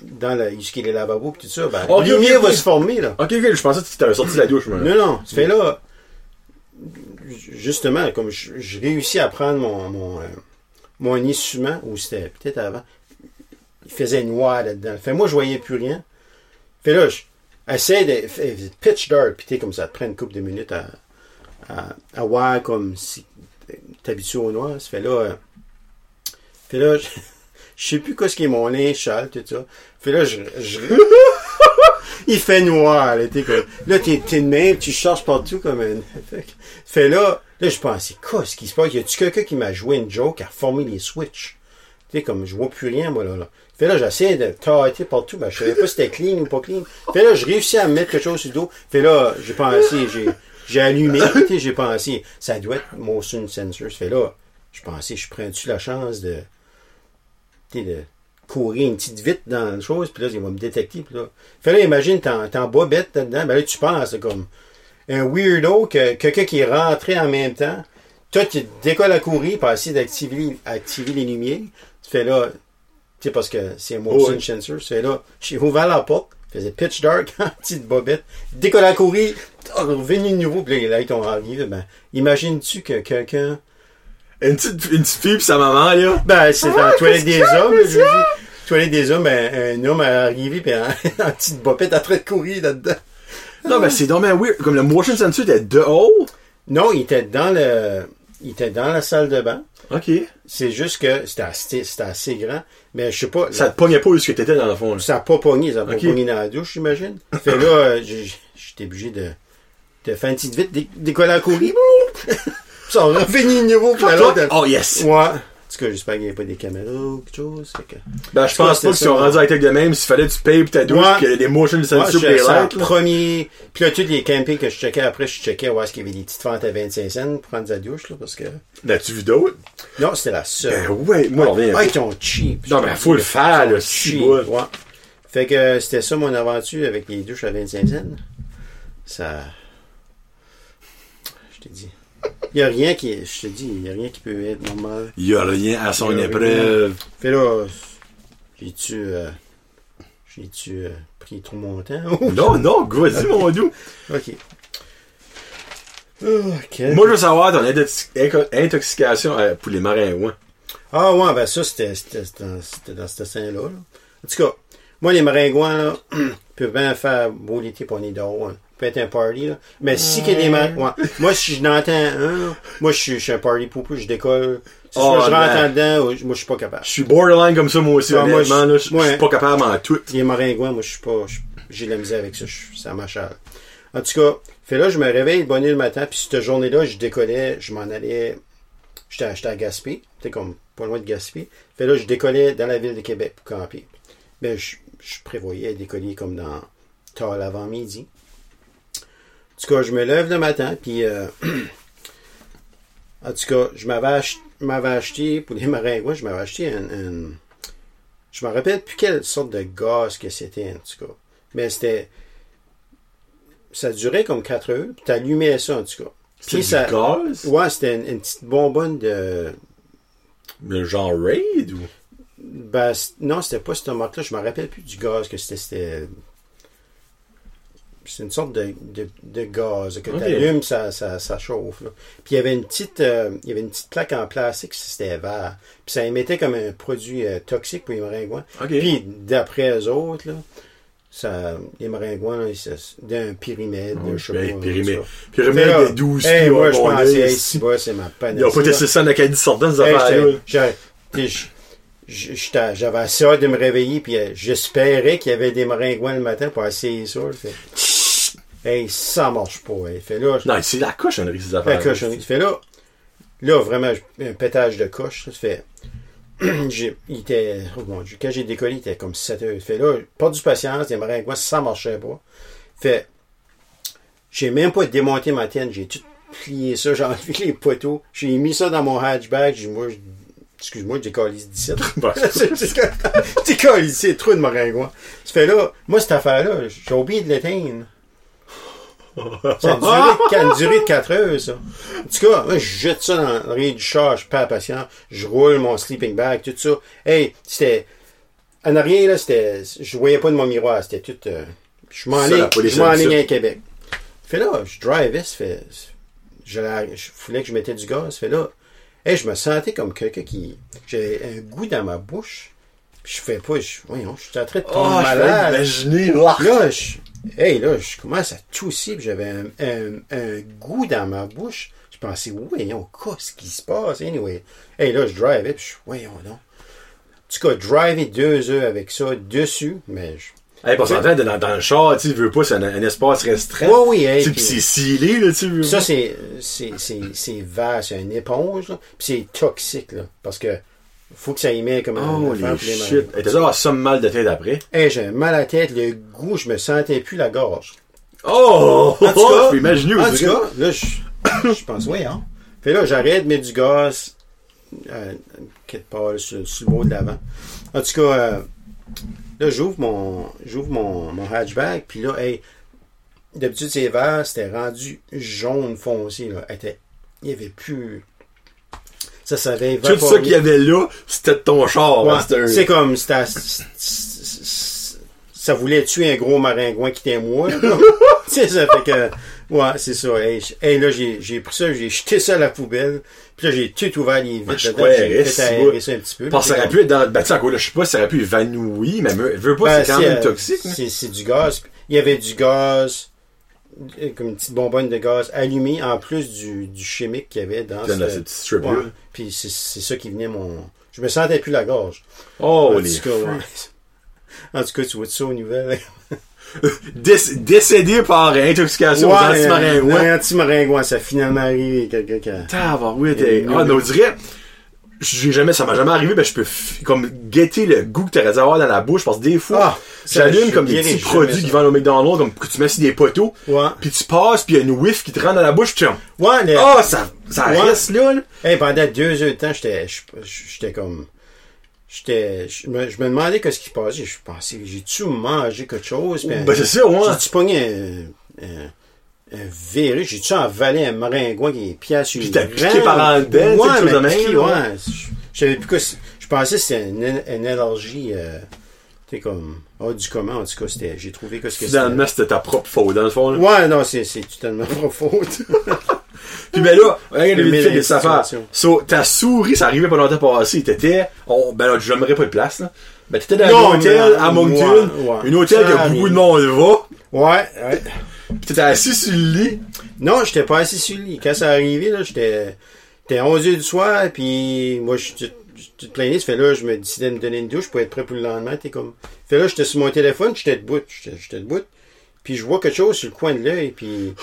[SPEAKER 2] dans le, jusqu'à les lavabos pis tout ça, ben, la lumière va se former, là.
[SPEAKER 1] Ok, ok, je pensais que tu t'avais sorti de la douche, moi.
[SPEAKER 2] Non, non, ça fait là, justement, comme je, réussis à prendre mon, euh, mon essuie-main, ou c'était peut-être avant, il faisait noir là-dedans. Fait moi, je voyais plus rien. Fait là, je de, pitch dark, t'es comme ça, te prend une couple de minutes à, à, voir comme si t'habitues au noir. Fait là, euh, fait là, je, sais plus quoi ce qui est mon linge tout ça. Fait là, je il fait noir, là, t'es comme, là, t'es, t'es de même, tu cherches partout comme un, fait, là, là, je pensais, quoi, ce qui se passe? Y a-tu quelqu'un qui m'a joué une joke à reformer les switches? Tu sais, comme, je vois plus rien, moi, là, là. Fait là, j'essaie de tâter partout, ben, je savais pas si c'était clean ou pas clean. Fait là, je réussis à me mettre quelque chose sur le dos. Fait là, j'ai pensé, j'ai, j'ai allumé, tu j'ai pensé, ça doit être motion sensor. Fait là, je pensais, je prends-tu la chance de, de courir une petite vite dans la chose, puis là, il va me détecter, puis là. Fait là, imagine, t'es en, en bobette là-dedans, ben là, tu penses, c'est comme un weirdo, que, quelqu'un qui est rentré en même temps. Toi, tu décolles à courir pour essayer d'activer, activer les lumières. Tu fais là, tu sais, parce que c'est un motion
[SPEAKER 1] Ouais.
[SPEAKER 2] sensor. Tu fais là, j'ai ouvert la porte, faisait pitch dark, en petite bobette, décolle à courir, oh, revenu de nouveau, puis là, les lights ont arrivé. Ben, imagines-tu que quelqu'un
[SPEAKER 1] Une petite, une petite fille pis sa maman, là?
[SPEAKER 2] ben, c'est dans
[SPEAKER 1] Ah,
[SPEAKER 2] la toilette
[SPEAKER 1] qu'est-ce
[SPEAKER 2] des hommes, je dis. Toilette des hommes, un, un homme est arrivé, puis en, en petite bopette en train de courir là-dedans.
[SPEAKER 1] Non, mais c'est dommage weird. Comme le motion sensor était dehors.
[SPEAKER 2] Non, il était dans le, il était dans la salle de bain.
[SPEAKER 1] Ok.
[SPEAKER 2] C'est juste que c'était assez, c'était assez grand, mais je sais pas,
[SPEAKER 1] Ça te pognait pas où ce que t'étais dans le fond, là.
[SPEAKER 2] ça a pas pogné, ça a pas pogné dans la douche, j'imagine. Fait là, euh, j'ai- j'étais obligé de, de faire une petite vite, dé- décoller à courir. Ça a revenu de nouveau pour.
[SPEAKER 1] Oh yes!
[SPEAKER 2] Ouais. En tout cas, j'espère qu'il n'y a pas des caméras ou quelque chose. fait que-
[SPEAKER 1] Ben, je pense pas qu'ils
[SPEAKER 2] ça,
[SPEAKER 1] sont
[SPEAKER 2] ouais.
[SPEAKER 1] rendus high-tech de même. S'il fallait que tu payes pour ta douche,
[SPEAKER 2] Ouais.
[SPEAKER 1] qu'il y a des motion
[SPEAKER 2] Ouais,
[SPEAKER 1] sensors
[SPEAKER 2] je
[SPEAKER 1] pour les
[SPEAKER 2] premier. Puis là, tous les campings que je checkais après, je checkais où est-ce qu'il y avait des petites fentes à 25 cents pour prendre sa douche, là, parce que.
[SPEAKER 1] L'as-tu vu d'autres?
[SPEAKER 2] Non, c'était la seule.
[SPEAKER 1] Ben ouais, moi, on revient.
[SPEAKER 2] Ah, ils sont cheap.
[SPEAKER 1] Non, mais faut le faire, là, si
[SPEAKER 2] cheap, ouais. Fait que euh, c'était ça mon aventure avec les douches à 25 cents. Ça. Je t'ai dit. Il n'y a rien qui. Je te dis, il n'y a rien qui peut être normal.
[SPEAKER 1] Il y a rien à son épreuve.
[SPEAKER 2] Fait là, j'ai-tu. euh, j'ai-tu euh, pris trop mon temps?
[SPEAKER 1] Non, non, vas-y, mon doux.
[SPEAKER 2] ok.
[SPEAKER 1] Moi, je veux savoir ton intoxication euh, pour les maringouins.
[SPEAKER 2] Ah ouais, ben ça, c'était dans, dans ce sein-là. là. En tout cas, moi, les maringouins, là, peuvent bien faire beau l'été pour on est dehors. Hein. Un party, là. Mais si qu'il y a des. Moi, si je n'entends un, là, moi, je suis, je suis un party poupou, je décolle. Si
[SPEAKER 1] Oh,
[SPEAKER 2] je rentre
[SPEAKER 1] man.
[SPEAKER 2] en dedans, ou- moi, je suis pas capable.
[SPEAKER 1] Je suis borderline comme ça, moi aussi,
[SPEAKER 2] Ah, moi,
[SPEAKER 1] honnêtement.
[SPEAKER 2] je-
[SPEAKER 1] là, Je je
[SPEAKER 2] ouais.
[SPEAKER 1] suis pas capable en tout.
[SPEAKER 2] Les maringouins, moi, je suis pas... J'ai de la misère avec ça. je- ça m'achale. En tout cas, fait là, je me réveille bonne nuit le matin, puis cette journée-là, je décollais, je m'en allais... J'étais j'étais à Gaspé, c'était comme pas loin de Gaspé. Fait là, je décollais dans la ville de Québec pour camper. Ben, je, je prévoyais décoller comme dans tard l'avant-midi. En tout cas, je me lève le matin, puis euh, en tout cas, je m'avais ach- m'avais acheté, pour les maringouins, je m'avais acheté un, un- Je me rappelle plus quelle sorte de gaz que c'était, en tout cas. Mais c'était... Ça durait comme 4 heures, puis t'allumais ça, en tout cas. Puis
[SPEAKER 1] du
[SPEAKER 2] ça...
[SPEAKER 1] gaz?
[SPEAKER 2] Ouais, c'était une, une petite bonbonne de...
[SPEAKER 1] Mais genre raid ou?
[SPEAKER 2] Ben, non, c'était pas cette marque-là. Je me rappelle plus du gaz que c'était. C'est une sorte de, de, de gaz que tu allumes, ça, ça, ça chauffe. là. Puis il y avait une petite euh, il y avait une petite plaque en plastique, c'était vert. Puis ça émettait comme un produit euh, toxique pour les maringouins.
[SPEAKER 1] Ok.
[SPEAKER 2] Puis d'après eux autres, là, ça, les maringouins, d'un pyrimètre, de je sais
[SPEAKER 1] ben,
[SPEAKER 2] pas,
[SPEAKER 1] pyrimètre.
[SPEAKER 2] ça.
[SPEAKER 1] Pyramide
[SPEAKER 2] Fait là,
[SPEAKER 1] de 12
[SPEAKER 2] hey, moi,
[SPEAKER 1] ouais,
[SPEAKER 2] je pensais, hey, c'est ma panne.
[SPEAKER 1] Ils ont pas testé ça en Acadie sortant, ces
[SPEAKER 2] j'étais- j'avais- assez hâte de me réveiller, puis euh, j'espérais qu'il y avait des maringouins le matin pour essayer ça. Fait, hey, ça marche pas. Hey. Fait là, je-
[SPEAKER 1] Non, c'est la cochonnerie, ces affaires.
[SPEAKER 2] cochonnerie. Fait là, là, vraiment, un pétage de coche. Fait. j'ai- il était. Oh mon Dieu, quand j'ai décollé, il était comme 7 heures. Fait là, pas du patience, les maringouins, ça marchait pas. Fait. J'ai même pas démonté ma tienne, j'ai tout plié ça, j'ai enlevé les poteaux, j'ai mis ça dans mon hatchback, j'ai moi, excuse-moi, j'ai collé 17.
[SPEAKER 1] Ouais.
[SPEAKER 2] J'ai collé c'est trop de maringouins. Ça fait là, moi, cette affaire-là, j'ai oublié de l'éteindre. Ça a duré, ça a duré de 4 heures, ça. En tout cas, moi, je jette ça dans le rayon du char, je perds patient, je roule mon sleeping bag, tout ça. Hey, c'était, en arrière, là, c'était, je voyais pas de mon miroir, c'était tout, euh, je m'en je m'en
[SPEAKER 1] aime ça.
[SPEAKER 2] ligne à Québec. Fait là, je drivais, ça fait, je, la- je voulais que je mettais du gaz, fait là, hey, je me sentais comme quelqu'un qui, j'avais un goût dans ma bouche, je fais pas, je, voyons, je suis en train de tomber
[SPEAKER 1] Oh, je
[SPEAKER 2] malade.
[SPEAKER 1] imaginer. là.
[SPEAKER 2] Là, je, hey, là, je commence à tousser, puis j'avais un, un, un goût dans ma bouche. Je pensais, voyons, qu'est-ce qui se passe, anyway? Hey, là, je drivais, puis je, voyons, non. En tout cas, driver deux heures avec ça dessus, mais je...
[SPEAKER 1] Hey, pour s'entendre, dans, dans le char, tu veux pas, c'est un, un espace restreint.
[SPEAKER 2] Ouais, oui, hey, puis-
[SPEAKER 1] c'est scellé, là, tu veux.
[SPEAKER 2] Ça, c'est, c'est, c'est, c'est vert, c'est une éponge, là, puis c'est toxique, là, parce que faut que ça y mette comme un
[SPEAKER 1] Oh, les shit. Et t'as avoir ça mal de tête après.
[SPEAKER 2] Hey, j'ai mal à la tête, le goût, je me sentais plus la gorge.
[SPEAKER 1] Oh!
[SPEAKER 2] En tout
[SPEAKER 1] oh,
[SPEAKER 2] cas,
[SPEAKER 1] je peux imaginer
[SPEAKER 2] en tout cas, là, je, je pense, oui, hein. Fait là, j'arrête de mettre du gaz, euh, quelque part, sur, sur le bord de l'avant. En tout cas, euh, là, j'ouvre mon, j'ouvre mon, mon hatchback, puis là, hey, d'habitude, c'est vert, c'était rendu jaune foncé, là. Était, il y avait plus, ça
[SPEAKER 1] Tout ça qu'il y avait là, c'était de ton char.
[SPEAKER 2] Ouais,
[SPEAKER 1] hein,
[SPEAKER 2] c'est comme, c'était, ça voulait tuer un gros maringouin qui était moi. sais, ça fait que, ouais, c'est ça. Hey, là, j'ai, pris ça, j'ai jeté ça à la poubelle, puis là, j'ai tout ouvert les vitres
[SPEAKER 1] croyais,
[SPEAKER 2] j'ai fait aérer ça un petit peu.
[SPEAKER 1] Parce que ça aurait pu être dans. Ben, tu sais, encore là, je sais pas si ça aurait pu évanouir, mais me- veux pas,
[SPEAKER 2] Ben,
[SPEAKER 1] c'est quand
[SPEAKER 2] c'est,
[SPEAKER 1] même
[SPEAKER 2] euh,
[SPEAKER 1] toxique.
[SPEAKER 2] C'est, c'est du gaz. Il y avait du gaz, comme une petite bonbonne de gaz allumée, en plus du, du chimique qu'il y avait dans
[SPEAKER 1] Dans
[SPEAKER 2] ce-
[SPEAKER 1] cette petite
[SPEAKER 2] Ouais. Puis c'est, c'est ça qui venait mon... Je me sentais plus la gorge.
[SPEAKER 1] Oh,
[SPEAKER 2] en,
[SPEAKER 1] les.
[SPEAKER 2] tout cas, ouais. en tout cas, tu vois ça aux nouvelles.
[SPEAKER 1] Déc- décédé par intoxication aux
[SPEAKER 2] Ouais,
[SPEAKER 1] antimaringouins.
[SPEAKER 2] un anti-maringouin, ça a finalement arrivé, quelqu'un qui a...
[SPEAKER 1] Hey. Ah, mais on dirait, j'ai jamais, ça m'a jamais arrivé, ben, je peux, comme, guetter le goût que t'aurais dû avoir dans la bouche, parce que des fois,
[SPEAKER 2] Ah, ça,
[SPEAKER 1] j'allume comme des petits produits qui vendent au McDonald's, comme, que tu mets sur des poteaux,
[SPEAKER 2] Ouais.
[SPEAKER 1] puis tu passes, puis il y a une whiff qui te rentre dans la bouche, puis tu
[SPEAKER 2] Ouais, le-
[SPEAKER 1] ah, ça, ça
[SPEAKER 2] Ouais.
[SPEAKER 1] reste là, là.
[SPEAKER 2] Hey, pendant deux heures de temps, j'étais, j'étais comme, j'étais, je me, je me demandais qu'est-ce qui passait. Je pensais, j'ai-tu mangé quelque chose? Puis,
[SPEAKER 1] Ben, c'est ça, ouais.
[SPEAKER 2] J'ai-tu pogné un, un, un virus? J'ai-tu avalé un maringouin qui est pièce sur
[SPEAKER 1] Puis
[SPEAKER 2] le
[SPEAKER 1] t'as
[SPEAKER 2] grand?
[SPEAKER 1] piqué par en dedans, tu sais,
[SPEAKER 2] Ouais,
[SPEAKER 1] chose de
[SPEAKER 2] mais piqué,
[SPEAKER 1] là.
[SPEAKER 2] ouais. Je je savais plus quoi, je pensais que c'était une, une allergie, euh, tu sais, comme, oh, du comment, en tout cas, c'était, j'ai trouvé que c'était.
[SPEAKER 1] Finalement, c'était ta propre faute, dans le fond, là.
[SPEAKER 2] Ouais, non, c'est, c'est totalement pas faute.
[SPEAKER 1] Puis ben là, regarde
[SPEAKER 2] Le
[SPEAKER 1] les
[SPEAKER 2] mille
[SPEAKER 1] vite fait des affaires. So, ta souris, ça arrivait pas longtemps passé, t'étais, on, ben là, j'aimerais pas de place, là. Ben, t'étais dans
[SPEAKER 2] Non,
[SPEAKER 1] un hôtel à Moncton,
[SPEAKER 2] ouais, ouais.
[SPEAKER 1] une hôtel que
[SPEAKER 2] arrive.
[SPEAKER 1] beaucoup de monde va,
[SPEAKER 2] ouais, ouais.
[SPEAKER 1] Pis t'étais assis sur le lit,
[SPEAKER 2] Non, j'étais pas assis sur le lit. Quand ça arrivé, là, j'étais, j'étais 11 h du soir, puis moi, je suis tout plaigné. Ça fait là, je me décidais de me donner une douche pour être prêt pour le lendemain. T'es comme, fait là, j'étais sur mon téléphone, j'étais debout, j'étais, debout. Puis je vois quelque chose sur le coin de l'œil, puis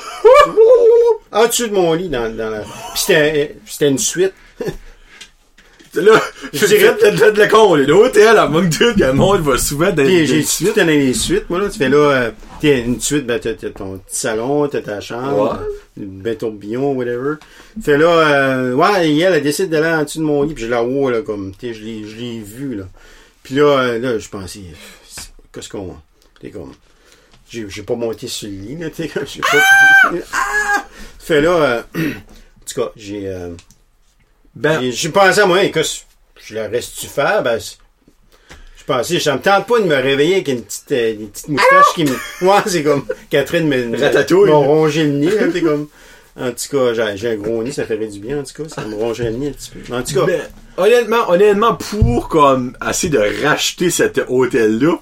[SPEAKER 2] en dessous de mon lit, dans, dans la, puis c'était, c'était une suite.
[SPEAKER 1] là, je
[SPEAKER 2] dirais-
[SPEAKER 1] peut-être de la con, là, l'hôtel à Moncton, que le monde va souvent dans dans
[SPEAKER 2] j'ai
[SPEAKER 1] suite.
[SPEAKER 2] dans les suites, moi, là. Tu fais là, euh, t'es une suite, ben, t'as, ton petit salon, t'as ta chambre, ben, tourbillon, whatever. Fait là, euh, ouais, et elle, elle décide d'aller en dessous de mon lit, puis je la vois, là, comme, tu sais, je l'ai, je l'ai vu, là. Puis là, euh, là, je pensais, qu'est-ce qu'on, t'es comme, j'ai, j'ai pas monté sur le lit, là, t'es comme, j'ai pas, ah! Fait là, euh, en tout cas, j'ai, euh,
[SPEAKER 1] Ben,
[SPEAKER 2] j'ai- j'ai pensé à moi, que je la reste-tu faire? Ben, je pensais, ça me tente pas de me réveiller avec une petite, euh, des petites moustaches qui me. Ouais, c'est comme Catherine me.
[SPEAKER 1] Ratatouille.
[SPEAKER 2] m'a rongé le nez, comme. En tout cas, j'ai, j'ai un gros nez, ça ferait du bien, en tout cas. Ça me rongeait le nez un petit peu. En tout cas,
[SPEAKER 1] ben, honnêtement, honnêtement, pour, comme, essayer de racheter cet hôtel-là,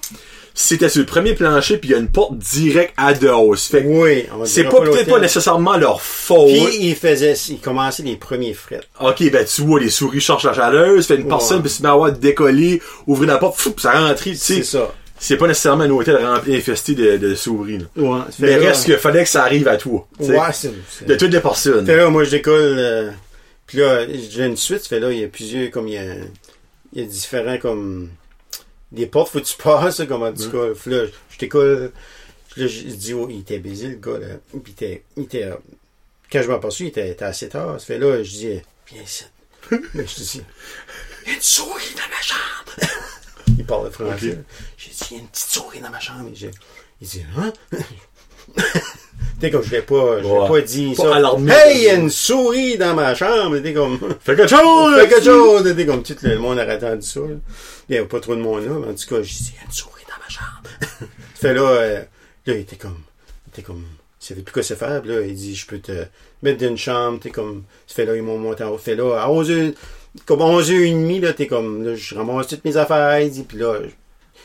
[SPEAKER 1] c'était sur le premier plancher, puis il y a une porte directe à dehors. Fait que
[SPEAKER 2] oui,
[SPEAKER 1] c'est pas peut-être pas nécessairement leur faute.
[SPEAKER 2] Puis, il faisait, il commençait les premiers frais.
[SPEAKER 1] Ok, ben tu vois, les souris cherchent la chaleur, fait une personne,
[SPEAKER 2] Ouais.
[SPEAKER 1] puis se met à décoller, ouvrir la porte, fou, ça rentre, tu
[SPEAKER 2] C'est
[SPEAKER 1] sais.
[SPEAKER 2] ça.
[SPEAKER 1] C'est pas nécessairement un hôtel infesté de, de souris, là.
[SPEAKER 2] Ouais,
[SPEAKER 1] Mais reste qu'il fallait que ça arrive à toi.
[SPEAKER 2] Ouais, c'est, c'est-
[SPEAKER 1] De toutes les personnes.
[SPEAKER 2] Fait là, moi, je décolle. euh, puis là, j'ai une suite. Fait là, il y a plusieurs, comme il y a, il y a différents, comme. Des portes, faut que tu passes, comme en tout cas. Là, je. Puis là, je dis, oh, il était baisé, le gars, là. Puis il était. Il était euh, quand je m'en il était, était assez tard. Ça fait là, je dis, viens ici. Là, je dis, il y a une souris dans ma chambre. il parle français. J'ai dit, il y a une petite souris dans ma chambre. Il dit, hein? T'es comme je l'ai pas, je l'ai pas dit
[SPEAKER 1] Pas
[SPEAKER 2] ça. Hey, il y a une souris dans ma chambre. T'es comme,
[SPEAKER 1] Fais quelque chose!
[SPEAKER 2] fais quelque chose. T'es comme, tout le monde aurait attendu ça. là. Il y avait pas trop de monde là, mais en tout cas, j'ai dit, il y a une souris dans ma chambre. fait là, euh, là, il était comme, il était comme, il savait plus quoi se faire. Là, il dit, je peux te mettre dans une chambre. T'es comme, fait là, ils m'ont monté en haut. Fait là, à 11h, comme 11h30, là, t'es comme, là, je ramasse toutes mes affaires. Il dit, puis là,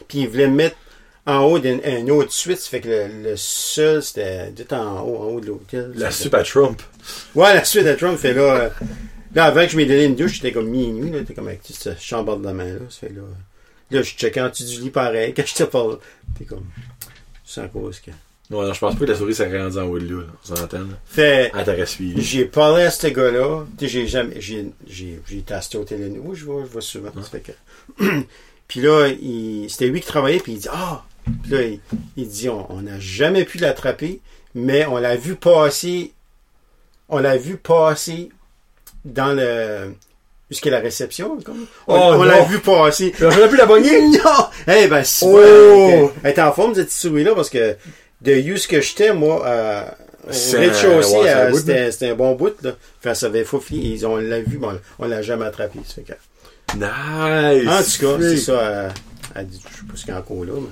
[SPEAKER 2] puis il voulait me mettre en haut d'une une autre suite. Ça fait que le, le sol, c'était tout en haut, en haut de l'hôtel.
[SPEAKER 1] La soupe à Trump.
[SPEAKER 2] Ouais, la suite à Trump fait là. euh, là, avant que je m'ai donné une douche, j'étais comme minuit, là. T'es comme avec toute cette chambre de la main, là. Ça fait là. Là, je checkais en dessous du lit pareil. Quand j'étais pas là. T'es comme. Sans cause que.
[SPEAKER 1] Non, non, je pense pas que la souris s'est rendue en haut de là. On s'entend.
[SPEAKER 2] Fait.
[SPEAKER 1] Suivi.
[SPEAKER 2] J'ai parlé à ce gars-là. J'ai jamais. J'ai, j'ai, j'ai été à cet hôtel Oui, je vois, je vois souvent. Ça fait que. puis là, il, c'était lui qui travaillait, puis il dit Ah! Puis là, il, il dit On on n'a jamais pu l'attraper, mais on l'a vu passer. On l'a vu passer dans le. Jusqu'à la réception, comme. On,
[SPEAKER 1] Oh,
[SPEAKER 2] on l'a vu passer.
[SPEAKER 1] J'aurais pu la pogner!
[SPEAKER 2] Non! Eh ben, si,
[SPEAKER 1] Oh!
[SPEAKER 2] elle était en forme, cette souris-là, parce que de où ce que j'étais, moi, à- au rez-de-chaussée,
[SPEAKER 1] ouais,
[SPEAKER 2] euh, c'était un bon bout, là. Enfin, ça avait faufilé, ils on l'a vu, mais on, on l'a jamais attrapé, ça fait que-
[SPEAKER 1] Nice!
[SPEAKER 2] En tout cas, c'est ça, euh, elle dit, je sais pas ce qu'il y a encore là, mais.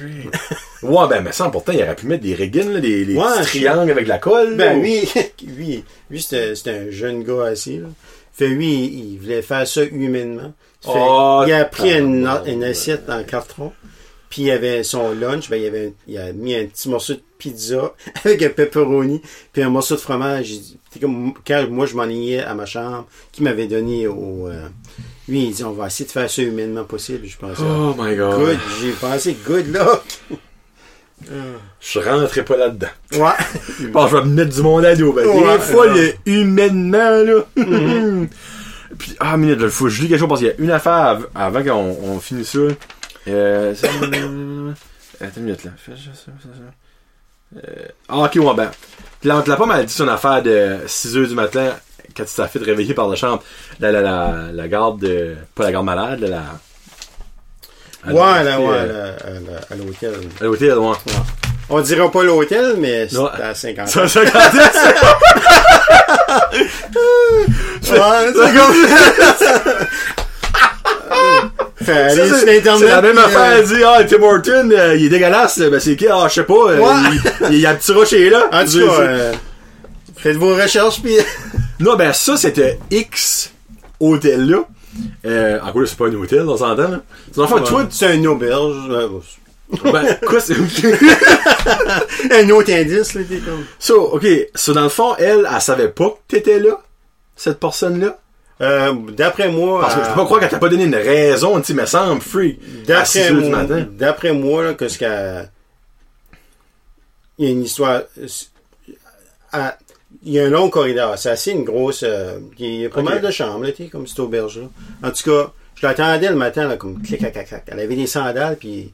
[SPEAKER 1] Ouais, ben, mais ça, pourtant, il aurait pu mettre des riggins, là, des, des
[SPEAKER 2] Ouais,
[SPEAKER 1] petits
[SPEAKER 2] je-
[SPEAKER 1] triangles avec la colle.
[SPEAKER 2] Ben,
[SPEAKER 1] là.
[SPEAKER 2] lui, lui, lui, c'était un jeune gars assis, là. Fait, lui, il, il voulait faire ça humainement. Fait,
[SPEAKER 1] Oh,
[SPEAKER 2] il a pris une, assiette en carton. Puis il avait son lunch, ben il avait il a mis un petit morceau de pizza avec un pepperoni puis un morceau de fromage. Comme quand moi je m'ennuyais à ma chambre, qui m'avait donné au euh, lui il dit on va essayer de faire ça humainement possible. Je pensais
[SPEAKER 1] Oh my god.
[SPEAKER 2] good, j'ai pensé good luck.
[SPEAKER 1] Je rentrais pas là-dedans.
[SPEAKER 2] Ouais.
[SPEAKER 1] Que je vais me mettre du monde à dos. Ben,
[SPEAKER 2] Ouais,
[SPEAKER 1] des fois,
[SPEAKER 2] ouais.
[SPEAKER 1] le humainement, là. Puis, ah, minute, il faut que je lis quelque chose parce qu'il y a une affaire av- avant qu'on on finisse ça. Euh, Attends une minute, là. Euh, ah, ok, ouais, ben. Là, te l'a pas mal dit son affaire de 6h du matin quand tu t'as fait réveiller par la chambre. La, la, la, la garde de. Pas la garde malade, là, la.
[SPEAKER 2] Ouais, là, ouais, à la- à l'hôtel.
[SPEAKER 1] À l'hôtel, ouais.
[SPEAKER 2] On dira pas l'hôtel, mais c'était à 50
[SPEAKER 1] Ça, ça, quand est-ce
[SPEAKER 2] Ouais, c'est
[SPEAKER 1] Ça,
[SPEAKER 2] sur
[SPEAKER 1] c'est
[SPEAKER 2] Internet.
[SPEAKER 1] c'est la même affaire,
[SPEAKER 2] euh,
[SPEAKER 1] elle dit, ah, Tim Horton, euh, il est dégueulasse, ben c'est qui, ah, je sais pas, euh,
[SPEAKER 2] Ouais.
[SPEAKER 1] il, il y a petit rocher là.
[SPEAKER 2] En tout cas, faites vos recherches, puis...
[SPEAKER 1] Non, ben ça, c'était X hôtel là. Euh, en gros, c'est pas un hôtel, on s'entend, là. C'est enfin, toi,
[SPEAKER 2] c'est un auberge. euh,
[SPEAKER 1] ben, quoi, c'est,
[SPEAKER 2] un autre indice, là, t'es comme...
[SPEAKER 1] so, ok, so, dans le fond, elle, elle savait pas que t'étais là, cette personne-là?
[SPEAKER 2] Euh, d'après moi...
[SPEAKER 1] Parce que je peux pas croire qu'elle t'a pas donné une raison, tu sais, me semble, free. À 6
[SPEAKER 2] D'après moi, d'après moi, là, que ce qu'elle... Il y a une histoire... Il y a un long corridor. C'est assez une grosse... euh, il y a pas mal de chambres, là, comme cette auberge-là. En tout cas, je l'attendais le matin, là, comme clic, clac, clac, clac. Elle avait des sandales, puis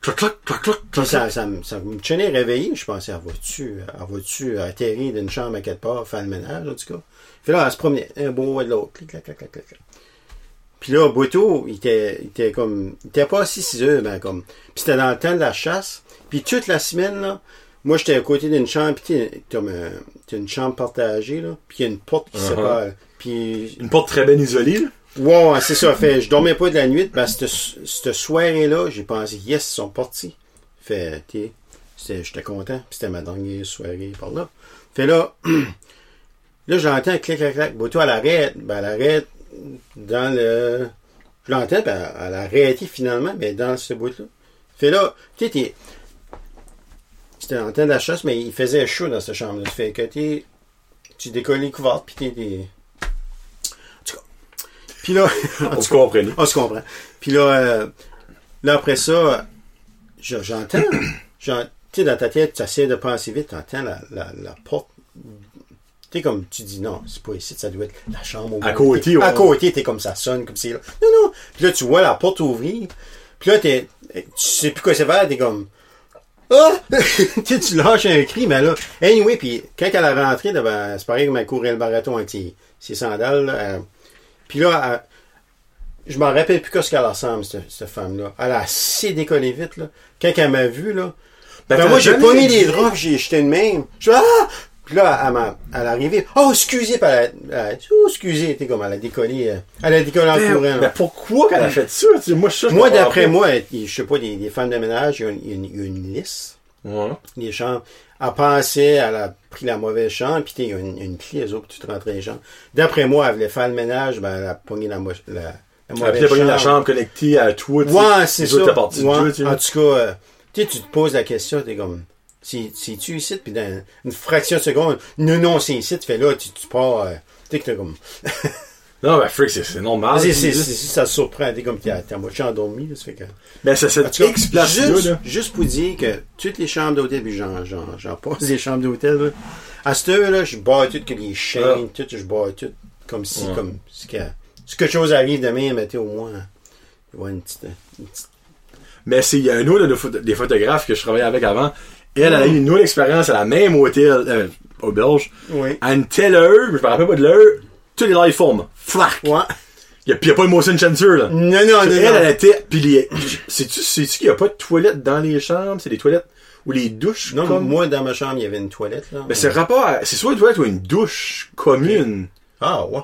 [SPEAKER 1] Clac, clac, clac, clac, clac,
[SPEAKER 2] ça,
[SPEAKER 1] clac.
[SPEAKER 2] ça, me- ça me tenait réveillé. Je pensais, elle va-tu, elle va-tu atterrir d'une chambre à quelque part, faire le ménage, en tout cas? Puis là, elle se promenait, un beau et de l'autre. Clic, clac, clac, clac, clac, clac. Puis là, Boito, il était, il était comme, il était pas assis 6 heures, ben comme. Puis c'était dans le temps de la chasse. Puis toute la semaine, là, moi, j'étais à côté d'une chambre, puis t'es- t'as un- t'as une chambre partagée, là, puis il y a une porte qui
[SPEAKER 1] Uh-huh.
[SPEAKER 2] sépare. Puis
[SPEAKER 1] Une porte très bien isolée, là?
[SPEAKER 2] Ouais, ouais, c'est ça. Fait, je dormais pas de la nuit. Ben, cette, cette soirée-là, j'ai pensé, yes, ils sont partis. Fait, c'était- j'étais content. Puis c'était ma dernière soirée par là. Fait là, là, j'entends clic, clac, clac. Boto, elle arrête. Ben, elle arrête dans le. Je l'entends, ben, elle a arrêté finalement, mais dans ce bout-là. Fait là, tu sais, t'es- C'était en temps chasse, mais il faisait chaud dans cette chambre-là. Fait que. Tu décolles les couvertes, puis t'es. t'es- En tout cas. Puis là.
[SPEAKER 1] On se comprenait.
[SPEAKER 2] On se comprend. Puis là, euh, là après ça, je- j'entends. j'en- Tu sais, dans ta tête, tu essaies de penser vite, tu entends la, la, la porte. Tu sais, comme tu dis, non, c'est pas ici, ça doit être la chambre au
[SPEAKER 1] À côté,
[SPEAKER 2] T'es- À
[SPEAKER 1] ouais.
[SPEAKER 2] côté, t'es comme ça sonne, comme c'est là. Non, non. Puis là, tu vois la porte ouvrir. Puis là, t'es, tu sais plus quoi c'est faire, t'es comme, ah! tu tu lâches un cri, mais là, anyway, puis quand elle a rentré, ben, c'est pareil comme elle courait le marathon avec ses, ses sandales, là, elle- puis là, elle- je m'en rappelle plus qu'est-ce qu'elle ressemble, cette, cette femme-là. Elle a assez décollé vite, là. Quand elle m'a vu, là,
[SPEAKER 1] Ben,
[SPEAKER 2] ben, moi, j'ai pogné
[SPEAKER 1] dit-
[SPEAKER 2] les draps, j'ai jeté une même. Je fais, ah! Puis là, elle m'a, elle est arrivée. Oh, excusez, puis elle a, elle a oh, excusez, t'es comme, elle a décollé, euh, elle a décollé en
[SPEAKER 1] Ben,
[SPEAKER 2] courant. là.
[SPEAKER 1] ben, pourquoi qu'elle a fait ça? Tu sais, moi, je
[SPEAKER 2] moi, d'après moi, je sais pas, des, des femmes de ménage, il y a une, a une, a une liste.
[SPEAKER 1] Ouais.
[SPEAKER 2] Les chambres. Elle pensait, elle a pris la mauvaise chambre, puis il y a une, une clé, eux autres, tu te rentres dans les chambres. D'après moi, elle voulait faire le ménage, ben, elle a pogné la, la, la
[SPEAKER 1] Elle
[SPEAKER 2] mauvaise
[SPEAKER 1] a pogné la chambre connectée à toi, tu.
[SPEAKER 2] Ouais, c'est
[SPEAKER 1] Les
[SPEAKER 2] ça.
[SPEAKER 1] autres,
[SPEAKER 2] Ouais.
[SPEAKER 1] tu.
[SPEAKER 2] En tout cas, euh, tu te poses la question, t'es comme, si, si tu ici, puis dans une fraction de seconde, non, non, c'est ici, tu fais là, tu, tu pars, euh, tu sais que t'es comme,
[SPEAKER 1] Non, ben, freak, c'est normal.
[SPEAKER 2] c'est, c'est, ça te surprend, t'es comme, t'es à t'es moitié endormi, là, ça fait que.
[SPEAKER 1] Ben, X place-là,
[SPEAKER 2] juste,
[SPEAKER 1] là.
[SPEAKER 2] juste pour dire que toutes les chambres d'hôtel, puis j'en, j'en, j'en passe des chambres d'hôtel, là. À cette heure-là, je bats tout que les chaînes,
[SPEAKER 1] Ah.
[SPEAKER 2] tout, je bats tout, comme si,
[SPEAKER 1] Ouais.
[SPEAKER 2] comme, si, que, si quelque chose arrive demain, mettez au moins, ouais, une petite, une petite
[SPEAKER 1] Mais c'est, il y a un autre de des photographes que je travaillais avec avant. Elle, elle a eu une autre expérience à la même hôtel, euh, au Belge.
[SPEAKER 2] oui.
[SPEAKER 1] À une telle heure, je me rappelle pas de l'heure, tous les live forment. Flac!
[SPEAKER 2] Ouais.
[SPEAKER 1] Y a, pis y a pas de motion sensor, là.
[SPEAKER 2] Non, non, non,
[SPEAKER 1] elle,
[SPEAKER 2] non.
[SPEAKER 1] elle était, pis les, sais-tu, qu'il y a pas de toilettes dans les chambres? C'est des toilettes, ou les douches,
[SPEAKER 2] Non,
[SPEAKER 1] comme?
[SPEAKER 2] moi, dans ma chambre, il y avait une toilette, là.
[SPEAKER 1] Ben, c'est rapport à, c'est soit une toilette ou une douche commune.
[SPEAKER 2] Ah, ouais.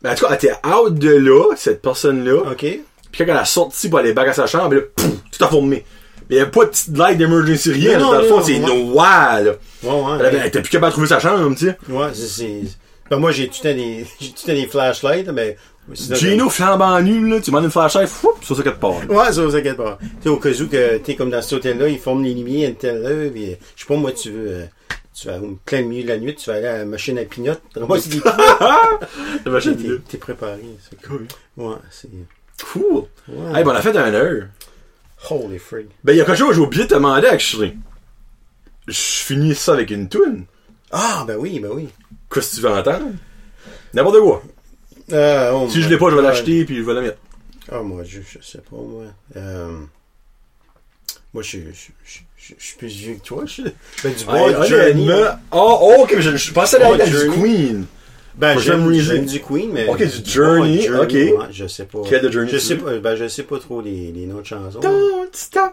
[SPEAKER 1] Ben, en tout cas, elle était out de là, cette personne-là.
[SPEAKER 2] OK.
[SPEAKER 1] Puis quand elle a sorti pour aller back à sa chambre, là, pouf, tout a formé. Mais il n'y avait pas de petite light d'emergency, rien.
[SPEAKER 2] Non,
[SPEAKER 1] dans le fond, c'est noir, là.
[SPEAKER 2] Ouais, ouais.
[SPEAKER 1] Elle, avait- elle était plus capable de trouver sa chambre, tu sais.
[SPEAKER 2] Ouais, c'est. Ben, moi, j'ai tout des, des flashlights, mais...
[SPEAKER 1] Gino flambant nu, là, tu demandes une flashlight, fou, sur ça quelque part. là.
[SPEAKER 2] Ouais, ça, vous inquiète pas. Tu sais, au cas où que, t'es comme dans cet hôtel-là, ils forment les lumières une telle heure, puis, euh, je sais pas, moi, tu veux, euh, tu vas, au plein milieu de la nuit, tu vas aller à la machine à pignotte. Moi, c'est des
[SPEAKER 1] La machine
[SPEAKER 2] t'es, préparé. C'est cool. Ouais, c'est,
[SPEAKER 1] Cool.
[SPEAKER 2] ouais.
[SPEAKER 1] Hey, ben, on a fait un heure.
[SPEAKER 2] Holy frig.
[SPEAKER 1] Ben, il y a quelque chose que j'ai oublié de te demander, actually. Je finis ça avec une tune.
[SPEAKER 2] Ah, ben oui, ben oui.
[SPEAKER 1] Qu'est-ce que tu veux entendre? N'importe quoi.
[SPEAKER 2] Euh, oh
[SPEAKER 1] Si je l'ai pas, je vais l'acheter puis je vais la mettre.
[SPEAKER 2] Ah, moi, je, je sais pas, moi. Euh, moi, je, je, je, suis plus vieux que toi. Je, ben, du
[SPEAKER 1] Ouais,
[SPEAKER 2] bon Journey.
[SPEAKER 1] Oh, oh, ok, je, je pensais à la du. Queen.
[SPEAKER 2] Ben, j'aime du Queen, mais.
[SPEAKER 1] Ok, du Journey, ok.
[SPEAKER 2] ouais, je sais pas.
[SPEAKER 1] Quel de Journey
[SPEAKER 2] Je sais pas, ben, je sais pas trop les, les noms de chansons.
[SPEAKER 1] Don't stop.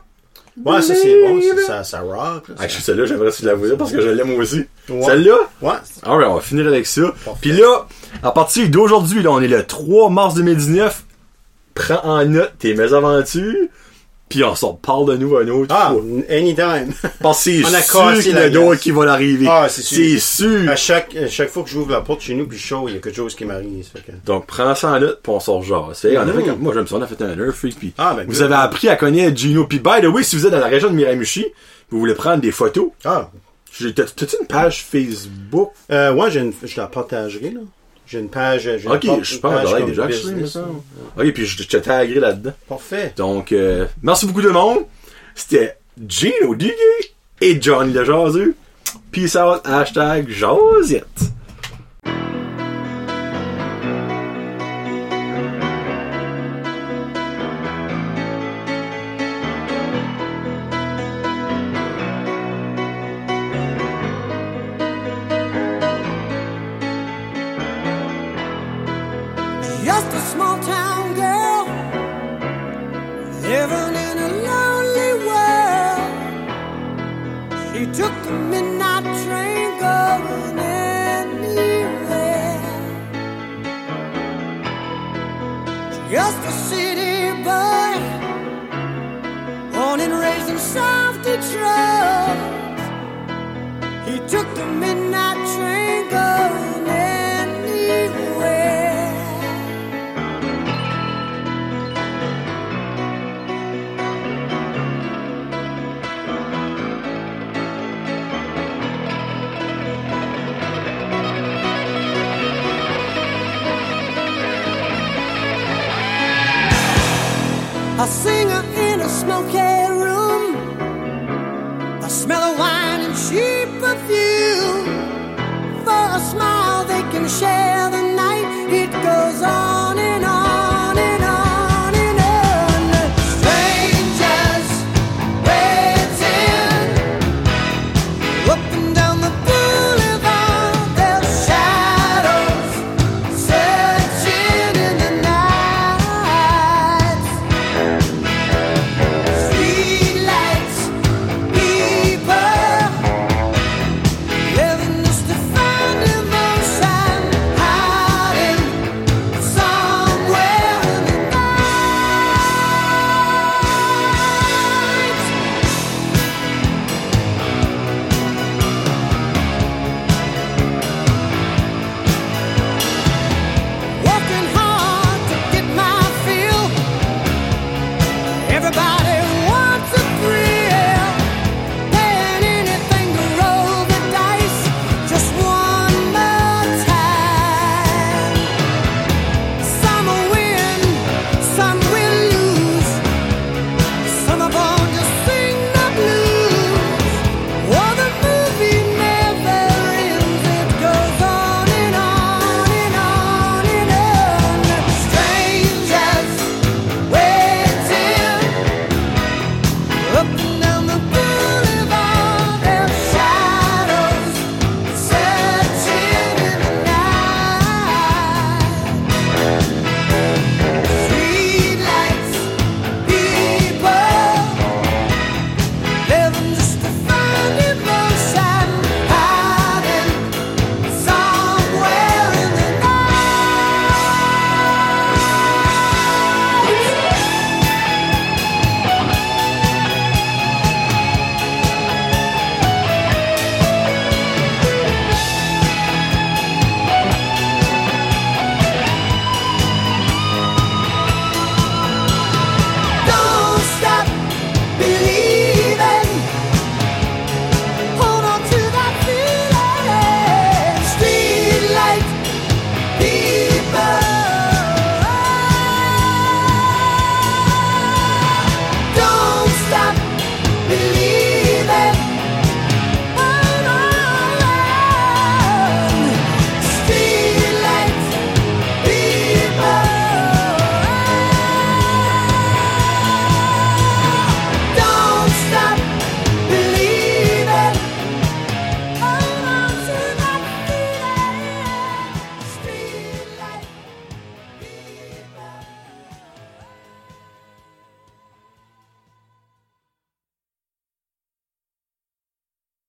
[SPEAKER 2] Ouais, ça, c'est bon, ça, ça, rock. là,
[SPEAKER 1] Ah, celle-là, j'aimerais si la voir parce que je l'aime aussi.
[SPEAKER 2] Ouais.
[SPEAKER 1] Celle-là?
[SPEAKER 2] Ouais.
[SPEAKER 1] Alright, on va finir avec ça. Puis là, à partir d'aujourd'hui, là, on est le 3 mars 2019. Prends en note tes mésaventures. Puis on s'en parle de nous un autre
[SPEAKER 2] Ah,
[SPEAKER 1] fois.
[SPEAKER 2] anytime.
[SPEAKER 1] Parce que c'est sûr qu'il y en a d'autres qui vont l'arriver.
[SPEAKER 2] Ah, c'est sûr.
[SPEAKER 1] C'est sûr.
[SPEAKER 2] À chaque, à chaque fois que j'ouvre la porte chez nous, puis chaud, il y a quelque chose qui m'arrive. que-
[SPEAKER 1] Donc, prends ça en note, puis on sort genre. C'est,
[SPEAKER 2] Mhm.
[SPEAKER 1] comme- moi, j'aime ça, on a fait un Nerf Freak, puis
[SPEAKER 2] Ah, ben,
[SPEAKER 1] vous
[SPEAKER 2] good.
[SPEAKER 1] avez appris à connaître Gino. Puis, by the way, si vous êtes dans la région de Miramichi, vous voulez prendre des photos,
[SPEAKER 2] Ah,
[SPEAKER 1] t'as-tu une page Facebook?
[SPEAKER 2] euh, ouais, je la partagerai, là. J'ai une page, une
[SPEAKER 1] Ok,
[SPEAKER 2] port-
[SPEAKER 1] je pense que déjà, semble. Ok, puis je te taguerai là-dedans.
[SPEAKER 2] Parfait.
[SPEAKER 1] Donc, euh, merci beaucoup tout le monde. C'était Gino Duguay et Johnny le Jaseux. Peace out, hashtag Josette.